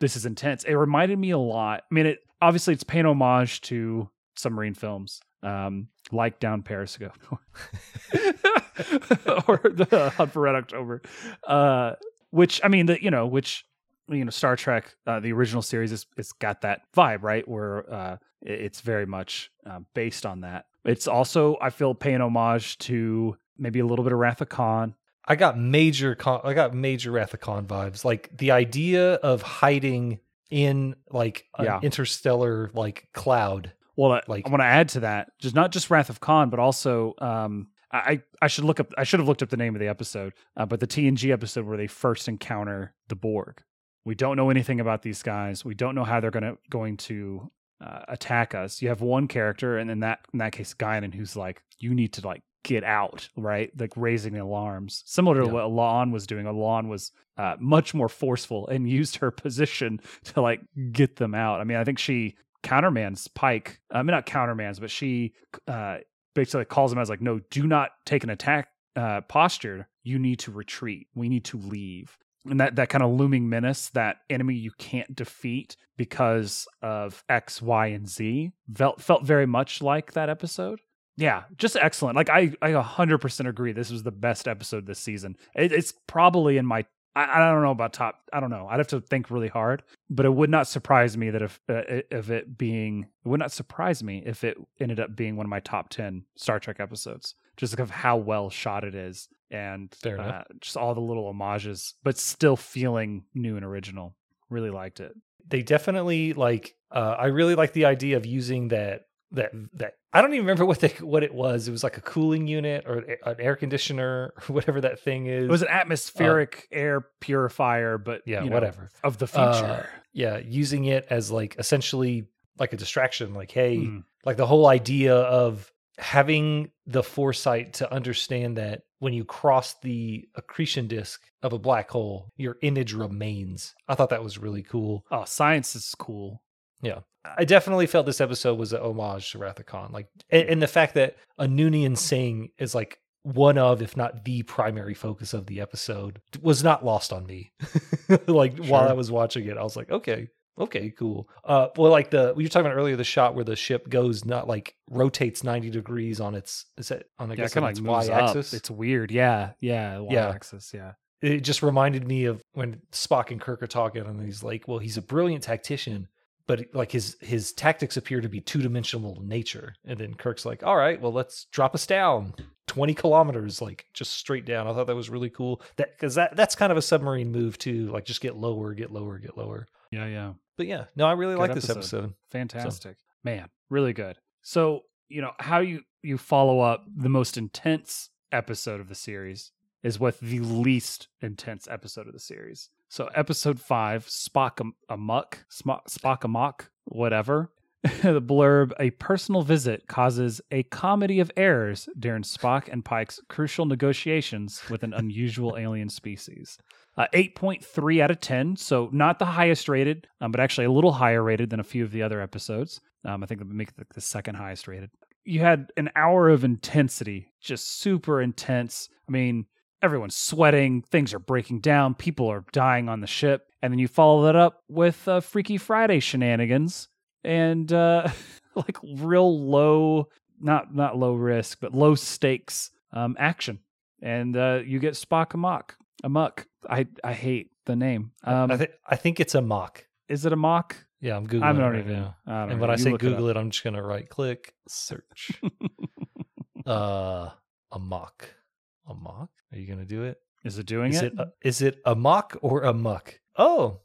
this is intense. It reminded me a lot i mean it obviously it's paying homage to submarine films um like down periscope or the hunt for red october uh which i mean the you know which you know star trek uh, the original series is it's got that vibe right where uh it's very much uh, based on that. It's also i feel paying homage to maybe a little bit of wrath of khan I got major con- I got major Wrath of Khan vibes. Like the idea of hiding in like an Yeah. interstellar like cloud. well I- Like- i want to add to that just not just wrath of khan but also um I, I should look up. I should have looked up the name of the episode, uh, but the TNG episode where they first encounter the Borg. We don't know anything about these guys. We don't know how they're gonna going to uh, attack us. You have one character, and in that in that case, Guinan, who's like, you need to like get out, right? Like raising the alarms, similar to Yeah. what La'an was doing. La'an was uh, much more forceful and used her position to like get them out. I mean, I think she countermands Pike. I mean, not countermands, but she uh, basically calls him as like, no, do not take an attack uh, posture. You need to retreat. We need to leave. And that, that kind of looming menace, that enemy you can't defeat because of X, Y, and Z, felt felt very much like that episode. Yeah, just excellent. Like I, I 100% agree. This was the best episode this season. It, it's probably in my. I, I don't know about top. I don't know. I'd have to think really hard, but it would not surprise me that if uh, if it being it would not surprise me if it ended up being one of my top ten Star Trek episodes, just because of how well shot it is and uh, just all the little homages, but still feeling new and original. Really liked it. they definitely like uh I really like the idea of using that that that I don't even remember what they what it was. It was like a cooling unit or an air conditioner or whatever that thing is. It was an atmospheric air purifier, but yeah, you know, whatever. of the Uh, future. yeah, using it as like essentially like a distraction like hey, Mm. like the whole idea of having the foresight to understand that when you cross the accretion disk of a black hole, your image remains. I thought that was really cool. Oh, science is cool. Yeah. I definitely felt this episode was an homage to Wrath of Khan. Like, and, and the fact that a Noonien Singh is like one of, if not the primary focus of the episode, was not lost on me. like while I was watching it, I was like, okay, okay, cool. Uh, well, like the we were talking about earlier, the shot where the ship goes not like rotates ninety degrees on its is it on I Yeah, guess on its like y axis. It's weird. Yeah, yeah, y Yeah. axis. Yeah. it just reminded me of when Spock and Kirk are talking, and he's like, "Well, he's a brilliant tactician, but like his his tactics appear to be two dimensional in nature." And then Kirk's like, "All right, well, let's drop us down twenty kilometers, like just straight down." I thought that was really cool. That because that that's kind of a submarine move too, like just get lower, get lower, get lower. Yeah, yeah. But yeah, no, I really Good like this episode. episode. Fantastic. Man, really good. So, you know, how you you follow up the most intense episode of the series is with the least intense episode of the series. So, episode 5, Spock am- Amuck, Smo- Spock Amok, whatever. the blurb A personal visit causes a comedy of errors during Spock and Pike's crucial negotiations with an unusual alien species. Uh, 8.3 out of 10. So not the highest rated, um, but actually a little higher rated than a few of the other episodes. Um, I think that would make the second highest rated. You had an hour of intensity, just super intense. I mean, everyone's sweating, things are breaking down, people are dying on the ship. And then you follow that up with uh, Freaky Friday shenanigans and uh, like real low, not not low risk, but low stakes um, action. And uh, you get Spock amok. Amok. I I hate the name. Um, I think I think it's a mock. is it a mock? Yeah, I'm googling. I it don't right even. now. I don't And know. when I say look it. Google it, I'm just gonna right click search. uh, a mock, a mock. Are you gonna do it? is it doing Is it? it a, is it a mock or a muck? Oh,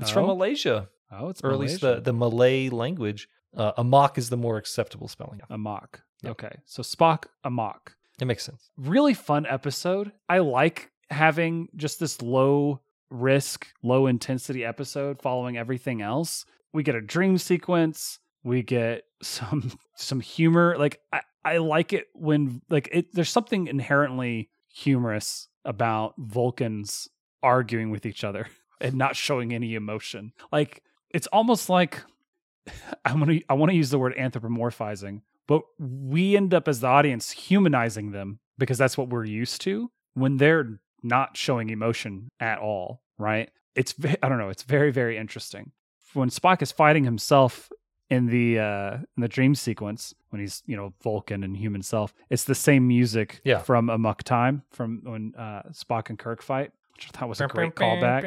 it's from Oh? Malaysia, oh, it's or at least the the Malay language. Uh, a mock is the more acceptable spelling. a mock. Yep. Okay, so Spock a mock. It makes sense. really fun episode. I like having just this low risk, low intensity episode following everything else. We get a dream sequence, we get some some humor. Like I, I like it when like it there's something inherently humorous about Vulcans arguing with each other and not showing any emotion. Like it's almost like I'm gonna I want to use the word anthropomorphizing, but we end up as the audience humanizing them because that's what we're used to when they're not showing emotion at all, right? It's I don't know, it's very very interesting. When Spock is fighting himself in the uh in the dream sequence when he's, you know, Vulcan and human self, it's the same music Yeah. from Amok Time from when uh Spock and Kirk fight, which I thought was a great callback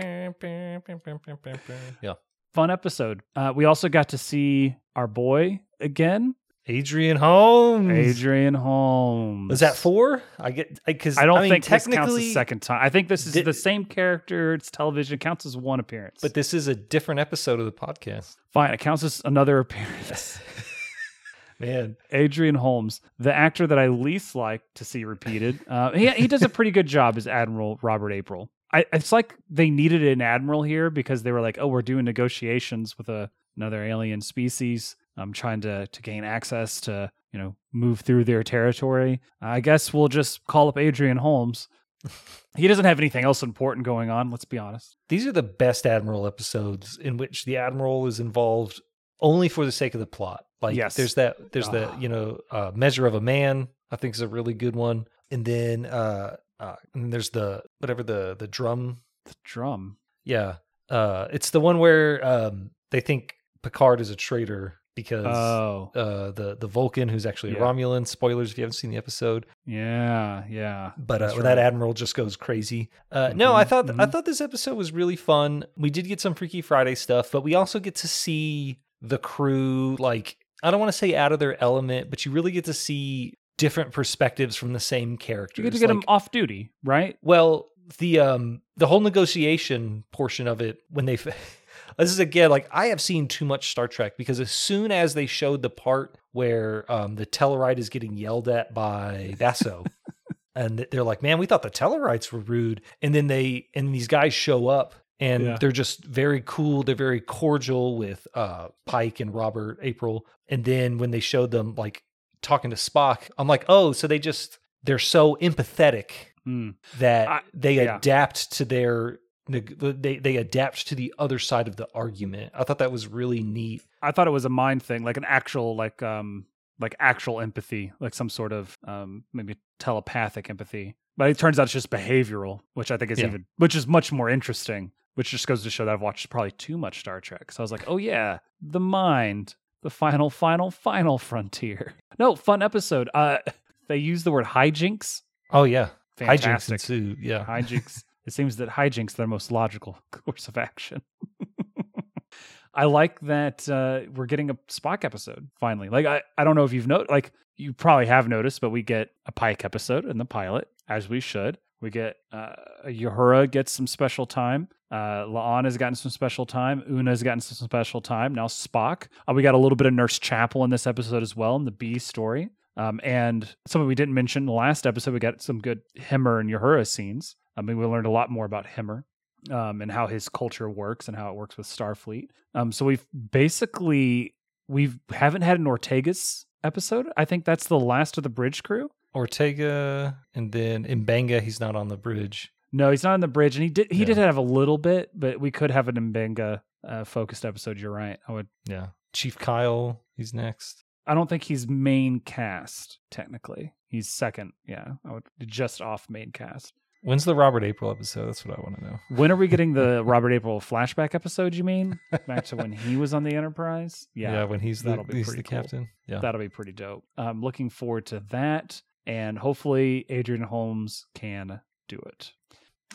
Yeah. fun episode. Uh, we also got to see our boy again, Adrian Holmes. Adrian Holmes. Was that four? I get because I don't I mean, think this counts technically as second time. I think this is Did- the same character. It's television. It counts as one appearance. But this is a different episode of the podcast. fine, it counts as another appearance. Man, Adrian Holmes, the actor that I least like to see repeated. Uh, he he does a pretty good job as Admiral Robert April. I, it's like they needed an admiral here because they were like, oh, we're doing negotiations with a, another alien species. I'm trying to to gain access to you know move through their territory. I guess we'll just call up Adrian Holmes. He doesn't have anything else important going on. Let's be honest. these are the best Admiral episodes in which the Admiral is involved only for the sake of the plot. Like Yes. there's that there's the Ah. you know uh, Measure of a Man. I think is a really good one. And then uh, uh and there's the whatever the the drum. The drum. Yeah, uh, it's the one where um they think Picard is a traitor because Oh, uh, the the Vulcan, who's actually a Romulan. Spoilers if you haven't seen the episode. yeah, yeah. But uh, That's that admiral just goes crazy. Uh, No, I thought I mhm. thought this episode was really fun. We did get some Freaky Friday stuff, but we also get to see the crew. Like I don't want to say out of their element, but you really get to see different perspectives from the same characters. You get to get Like, him off duty, right? Well, the um the whole negotiation portion of it when they this is again like I have seen too much Star Trek because as soon as they showed the part where um the Tellarite is getting yelled at by Basso and they're like, "Man, we thought the Tellarites were rude." And then they and these guys show up and Yeah. they're just very cool, they're very cordial with uh Pike and Robert April. And then when they showed them like talking to Spock, I'm like, "Oh, so they just they're so empathetic Mm. that I- they yeah. adapt to their they they adapt to the other side of the argument. I thought that was really neat. I thought it was a mind thing, like an actual, like um, like actual empathy, like some sort of um, maybe telepathic empathy. But it turns out it's just behavioral, which I think is Yeah. even, which is much more interesting. Which just goes to show that I've watched probably too much Star Trek. So I was like, oh yeah, the mind, the final, final, final frontier. No, fun episode. Uh, they use the word hijinks. Oh yeah, hijinks Fantastic. ensue. Yeah, hijinks. it seems that hijinks their most logical course of action. I like that uh, we're getting a Spock episode finally. Like I, I don't know if you've noticed, like you probably have noticed, but we get a Pike episode in the pilot, as we should. We get uh, Uhura gets some special time. Uh, La'an has gotten some special time. Una has gotten some special time. Now Spock. Uh, we got a little bit of Nurse Chapel in this episode as well in the B story. Um, and something we didn't mention in the last episode, we got some good Hemmer and Uhura scenes. I mean, we learned a lot more about Hemmer um, and how his culture works and how it works with Starfleet. Um, so we've basically we haven't had an Ortegas episode. I think that's the last of the bridge crew. Ortega, and then Mbenga. He's not on the bridge. No, he's not on the bridge, and he did he Yeah. did have a little bit, but we could have an Mbenga uh, focused episode. You're right. I would. Yeah, Chief Kyle. He's next. I don't think he's main cast technically. He's second. Yeah, I would just off main cast. When's the Robert April episode? That's what I want to know. When are we getting the Robert April flashback episode? You mean back to when he was on the Enterprise? Yeah, yeah when he's the that'll be he's pretty the cool. captain. Yeah, That'll be pretty dope. I'm looking forward to that, and hopefully Adrian Holmes can do it.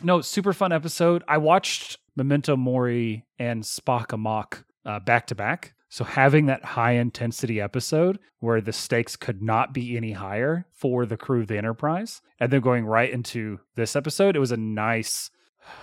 No, super fun episode. I watched Memento Mori and Spock Amok uh, back to back. So having that high intensity episode where the stakes could not be any higher for the crew of the Enterprise, and then going right into this episode, it was a nice.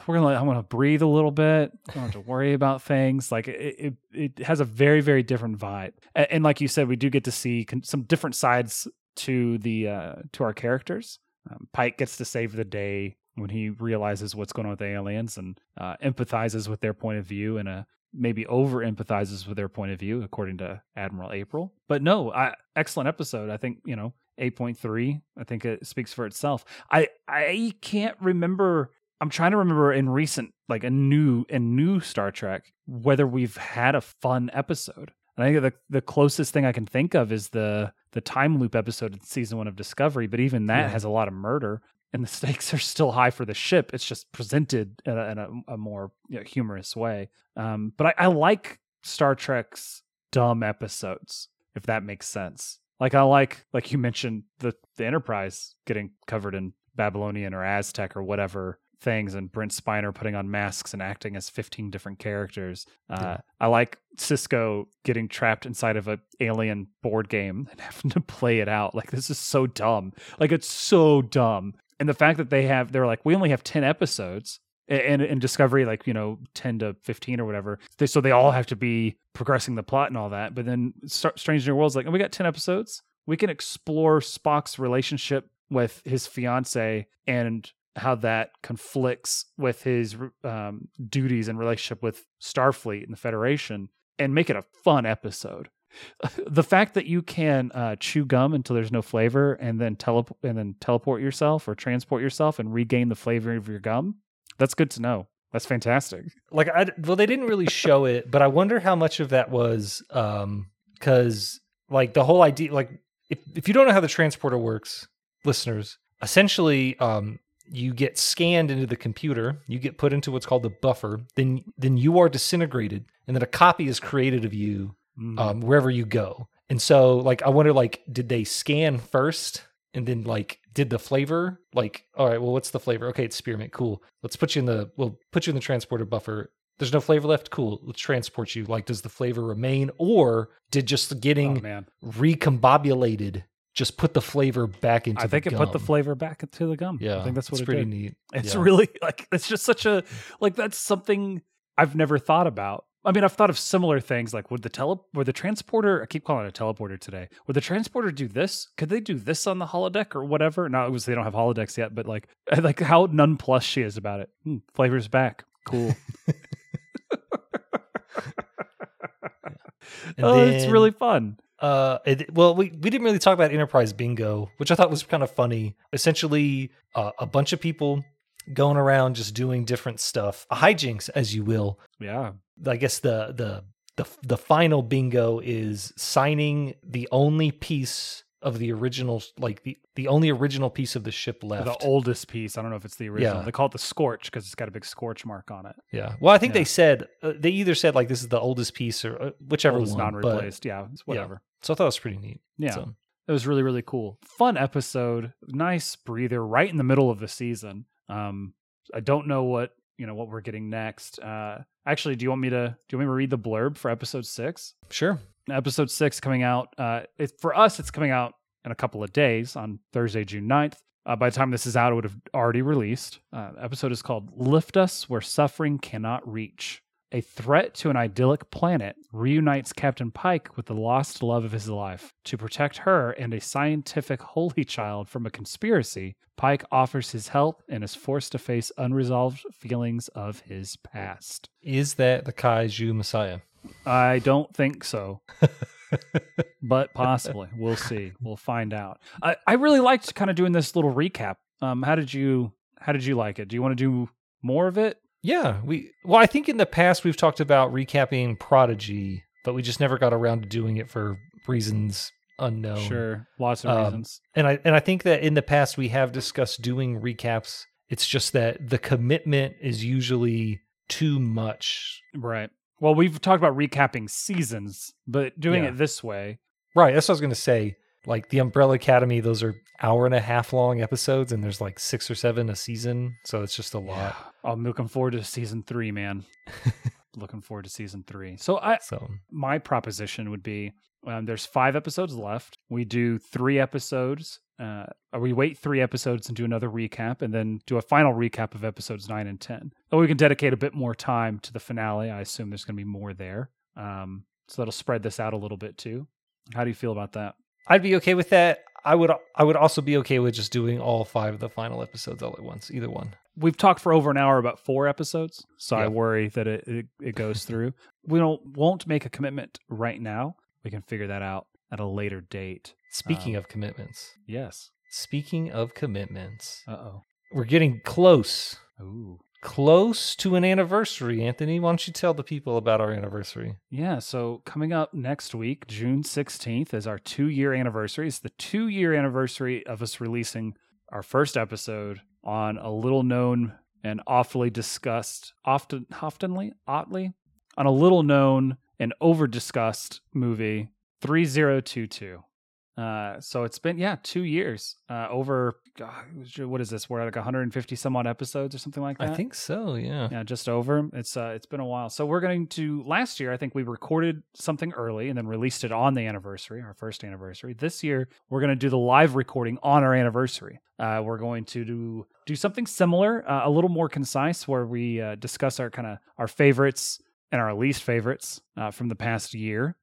We're gonna. I'm gonna breathe a little bit. Don't have to worry about things. Like it, it, it has a very, very different vibe. And, and like you said, we do get to see con- some different sides to the uh, to our characters. Um, Pike gets to save the day when he realizes what's going on with the aliens and uh, empathizes with their point of view and a maybe over empathizes with their point of view, according to Admiral April. But no, I, excellent episode. I think you know eight point three. I think it speaks for itself. I I can't remember. I'm trying to remember in recent like a new and new Star Trek whether we've had a fun episode. And I think the the closest thing I can think of is the the time loop episode in season one of Discovery. But even that Yeah. has a lot of murder, and the stakes are still high for the ship. It's just presented in a, in a, a more you know, humorous way. Um, but I, I like Star Trek's dumb episodes, if that makes sense. Like I like, like you mentioned, the the Enterprise getting covered in Babylonian or Aztec or whatever things, and Brent Spiner putting on masks and acting as fifteen different characters. Uh, Yeah. I like Sisko getting trapped inside of a alien board game and having to play it out. Like this is so dumb. Like it's so dumb. And the fact that they have, they're like, we only have ten episodes and in Discovery, like you know, ten to fifteen or whatever. They, so they all have to be progressing the plot and all that. But then Strange New Worlds, like, we got ten episodes. We can explore Spock's relationship with his fiance and how that conflicts with his um, duties and relationship with Starfleet and the Federation, and make it a fun episode. The fact that you can uh, chew gum until there's no flavor, and then tele- and then teleport yourself or transport yourself and regain the flavor of your gum, that's good to know. That's fantastic. like I well they didn't really show it, but I wonder how much of that was um because like the whole idea like if if you don't know how the transporter works, listeners, essentially um you get scanned into the computer, you get put into what's called the buffer, then then you are disintegrated, and then a copy is created of you Mm. um, wherever you go. And so, like, I wonder, like, did they scan first and then, like, did the flavor? Like, all right, well, what's the flavor? Okay, it's spearmint. Cool. Let's put you in the, we'll put you in the transporter buffer. There's no flavor left. Cool. Let's transport you. Like, does the flavor remain, or did just oh, getting man, recombobulated just put the flavor back into? The? I think it put the flavor back into the gum. Yeah, I think that's what it's it pretty did. neat. It's Yeah. really like it's just such a like that's something I've never thought about. I mean, I've thought of similar things like would the tele would the transporter I keep calling it a teleporter today. Would the transporter do this? Could they do this on the holodeck or whatever? No, it was they don't have holodecks yet, but like like how nonplussed she is about it. Hmm, flavors back. Cool. And oh, it's really fun. Uh, it, well, we, we didn't really talk about Enterprise Bingo, which I thought was kind of funny. Essentially, uh, a bunch of people going around just doing different stuff, hijinks, as you will. Yeah. I guess the the the the final bingo is signing the only piece of the original, like the the only original piece of the ship left. The oldest piece. I don't know if it's the original. Yeah. They call it the Scorch because it's got a big scorch mark on it. yeah. Well, I think Yeah. they said uh, they either said like this is the oldest piece or uh, whichever Oldest one. non-replaced. Yeah, it's whatever. So I thought it was pretty neat. Yeah. So, It was really, really cool. Fun episode. Nice breather right in the middle of the season. Um, I don't know what you know what we're getting next. Uh, actually, do you want me to do you want me to read the blurb for episode six? sure. Episode six coming out. Uh, it, for us, it's coming out in a couple of days on Thursday, June 9th. Uh, by the time this is out, it would have already released. Uh, episode is called "Lift Us Where Suffering Cannot Reach." A threat to an idyllic planet reunites Captain Pike with the lost love of his life. To protect her and a scientific holy child from a conspiracy, Pike offers his help and is forced to face unresolved feelings of his past. Is that the Kaiju Messiah? I don't think so, but possibly. We'll see. We'll find out. I, I really liked kind of doing this little recap. Um, how did you how did you like it? Do you want to do more of it? Yeah, we well, I think in the past we've talked about recapping Prodigy, but we just never got around to doing it for reasons unknown. Sure, lots of Um, reasons. And I and I think that in the past we have discussed doing recaps. It's just that the commitment is usually too much. Right. Well, we've talked about recapping seasons, but doing Yeah. it this way, Right, that's what I was going to say. Like the Umbrella Academy, those are hour and a half long episodes, and there's like six or seven a season, so it's just a lot. I'm looking forward to season three, man. looking forward to season three. So I, So my proposition would be um, there's five episodes left. We do three episodes. Uh, or we wait three episodes and do another recap, and then do a final recap of episodes nine and ten. Or we can dedicate a bit more time to the finale. I assume there's going to be more there, um, so that'll spread this out a little bit too. How do you feel about that? I'd be okay with that. I would I would also be okay with just doing all five of the final episodes all at once, either one. We've talked for over an hour about four episodes, so I worry that it, it, it goes through. We don't won't make a commitment right now. We can figure that out at a later date. Speaking Um, of commitments, Yes. speaking of commitments, Uh oh. we're getting close, Ooh. Close to an anniversary. Anthony, why don't you tell the people about our anniversary? Yeah, so coming up next week, June 16th, is our two year anniversary. It's the two year anniversary of us releasing our first episode on a little known and awfully discussed, often, oftenly, oddly, on a little known and over discussed movie, 3022. Uh, so it's been, yeah, two years, uh, over, God, what is this? We're at like 150 some odd episodes or something like that. I think so. Yeah. Yeah, just over. It's uh it's been a while. So we're going to last year I think we recorded something early and then released it on the anniversary, our first anniversary. This year we're going to do the live recording on our anniversary. Uh we're going to do do something similar, uh, a little more concise where we uh, discuss our kind of our favorites and our least favorites uh, from the past year.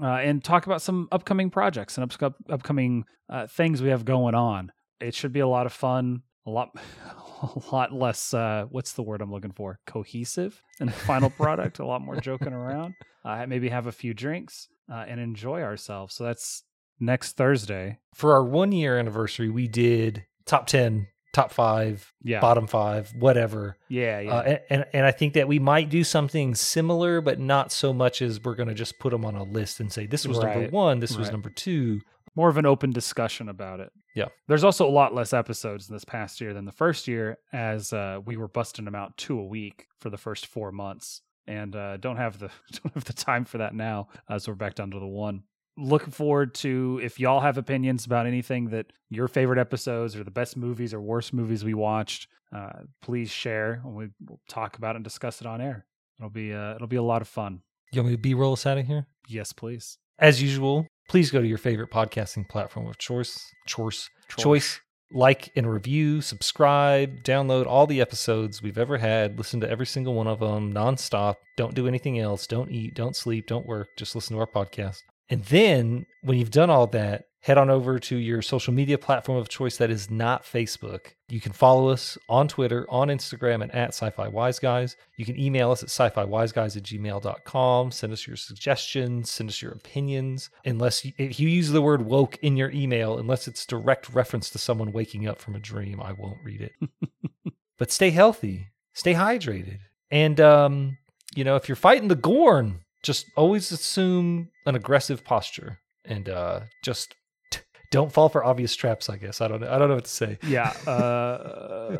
Uh, and talk about some upcoming projects and up- upcoming uh, things we have going on. It should be a lot of fun, a lot, a lot less. Uh, what's the word I'm looking for? Cohesive in the final product. a lot more joking around. Uh, maybe have a few drinks uh, and enjoy ourselves. So that's next Thursday. For our one year anniversary, we did top 10, top five, Yeah, bottom five, whatever. yeah, yeah. Uh, and, and and I think that we might do something similar, but not so much as we're going to just put them on a list and say this was number one, this was number two. more of an open discussion about it. Yeah. There's also a lot less episodes in this past year than the first year, as uh, we were busting them out two a week for the first four months. and uh, don't have the don't have the time for that now. Uh, so we're back down to the one. Looking forward to if y'all have opinions about anything that your favorite episodes or the best movies or worst movies we watched. Uh, please share, and we, we'll talk about it and discuss it on air. It'll be uh, it'll be a lot of fun. You want me to B roll us out of here? Yes, please. As usual, please go to your favorite podcasting platform of choice. Choice. Choice. Like and review, subscribe, download all the episodes we've ever had. Listen to every single one of them nonstop. Don't do anything else. Don't eat, don't sleep, don't work. Just listen to our podcast. And then when you've done all that, head on over to your social media platform of choice that is not Facebook. You can follow us on Twitter, on Instagram, and at sci fi wise guys. You can email us at sci fi wise guys at gmail.com. Send us your suggestions, send us your opinions. Unless you, if you use the word woke in your email, unless it's direct reference to someone waking up from a dream, I won't read it. but stay healthy, stay hydrated. And, um, you know, if you're fighting the Gorn, just always assume an aggressive posture and uh, just t- don't fall for obvious traps. I guess I don't know. I don't know what to say. Yeah. Uh,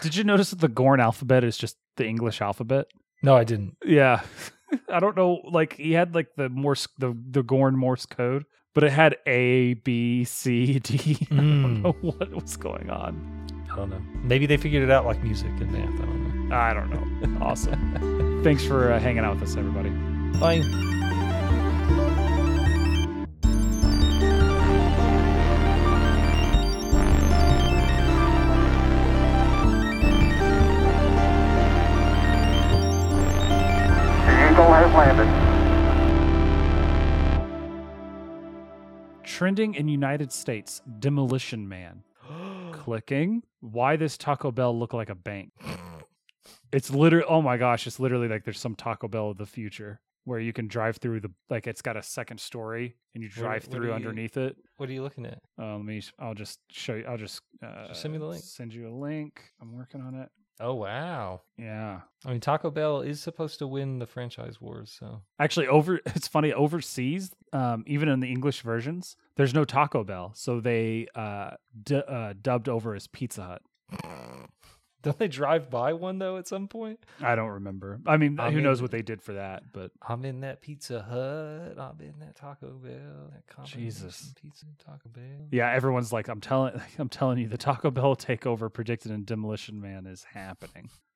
did you notice that the Gorn alphabet is just the English alphabet? No, I didn't. Yeah. I don't know. Like he had like the Morse, the the Gorn Morse code, but it had A, B, C, D. I don't Mm. know what was going on. I don't know. Maybe they figured it out like music and math. I don't know. I don't know. Awesome. Thanks for uh, hanging out with us, everybody. Bye. The has landed. Trending in United States, Demolition Man. Clicking. Why does Taco Bell look like a bank? It's literally. Oh my gosh! It's literally like there's some Taco Bell of the future where you can drive through the like it's got a second story and you drive what through are you- underneath it. What are you looking at? Uh, let me. I'll just show you. I'll just, uh, Just send me the link. Send you a link. I'm working on it. Oh wow. Yeah. I mean, Taco Bell is supposed to win the franchise wars, so Actually, over it's funny overseas, um, even in the English versions, there's no Taco Bell, so they uh, d- uh, dubbed over as Pizza Hut. don't they drive by one though at some point? I don't remember. I mean, I who mean- knows what they did for that? But I'm in that Pizza Hut. I'm in that Taco Bell. That Jesus. Pizza and Taco Bell. yeah, everyone's like, I'm telling, I'm telling you, the Taco Bell takeover predicted in Demolition Man is happening.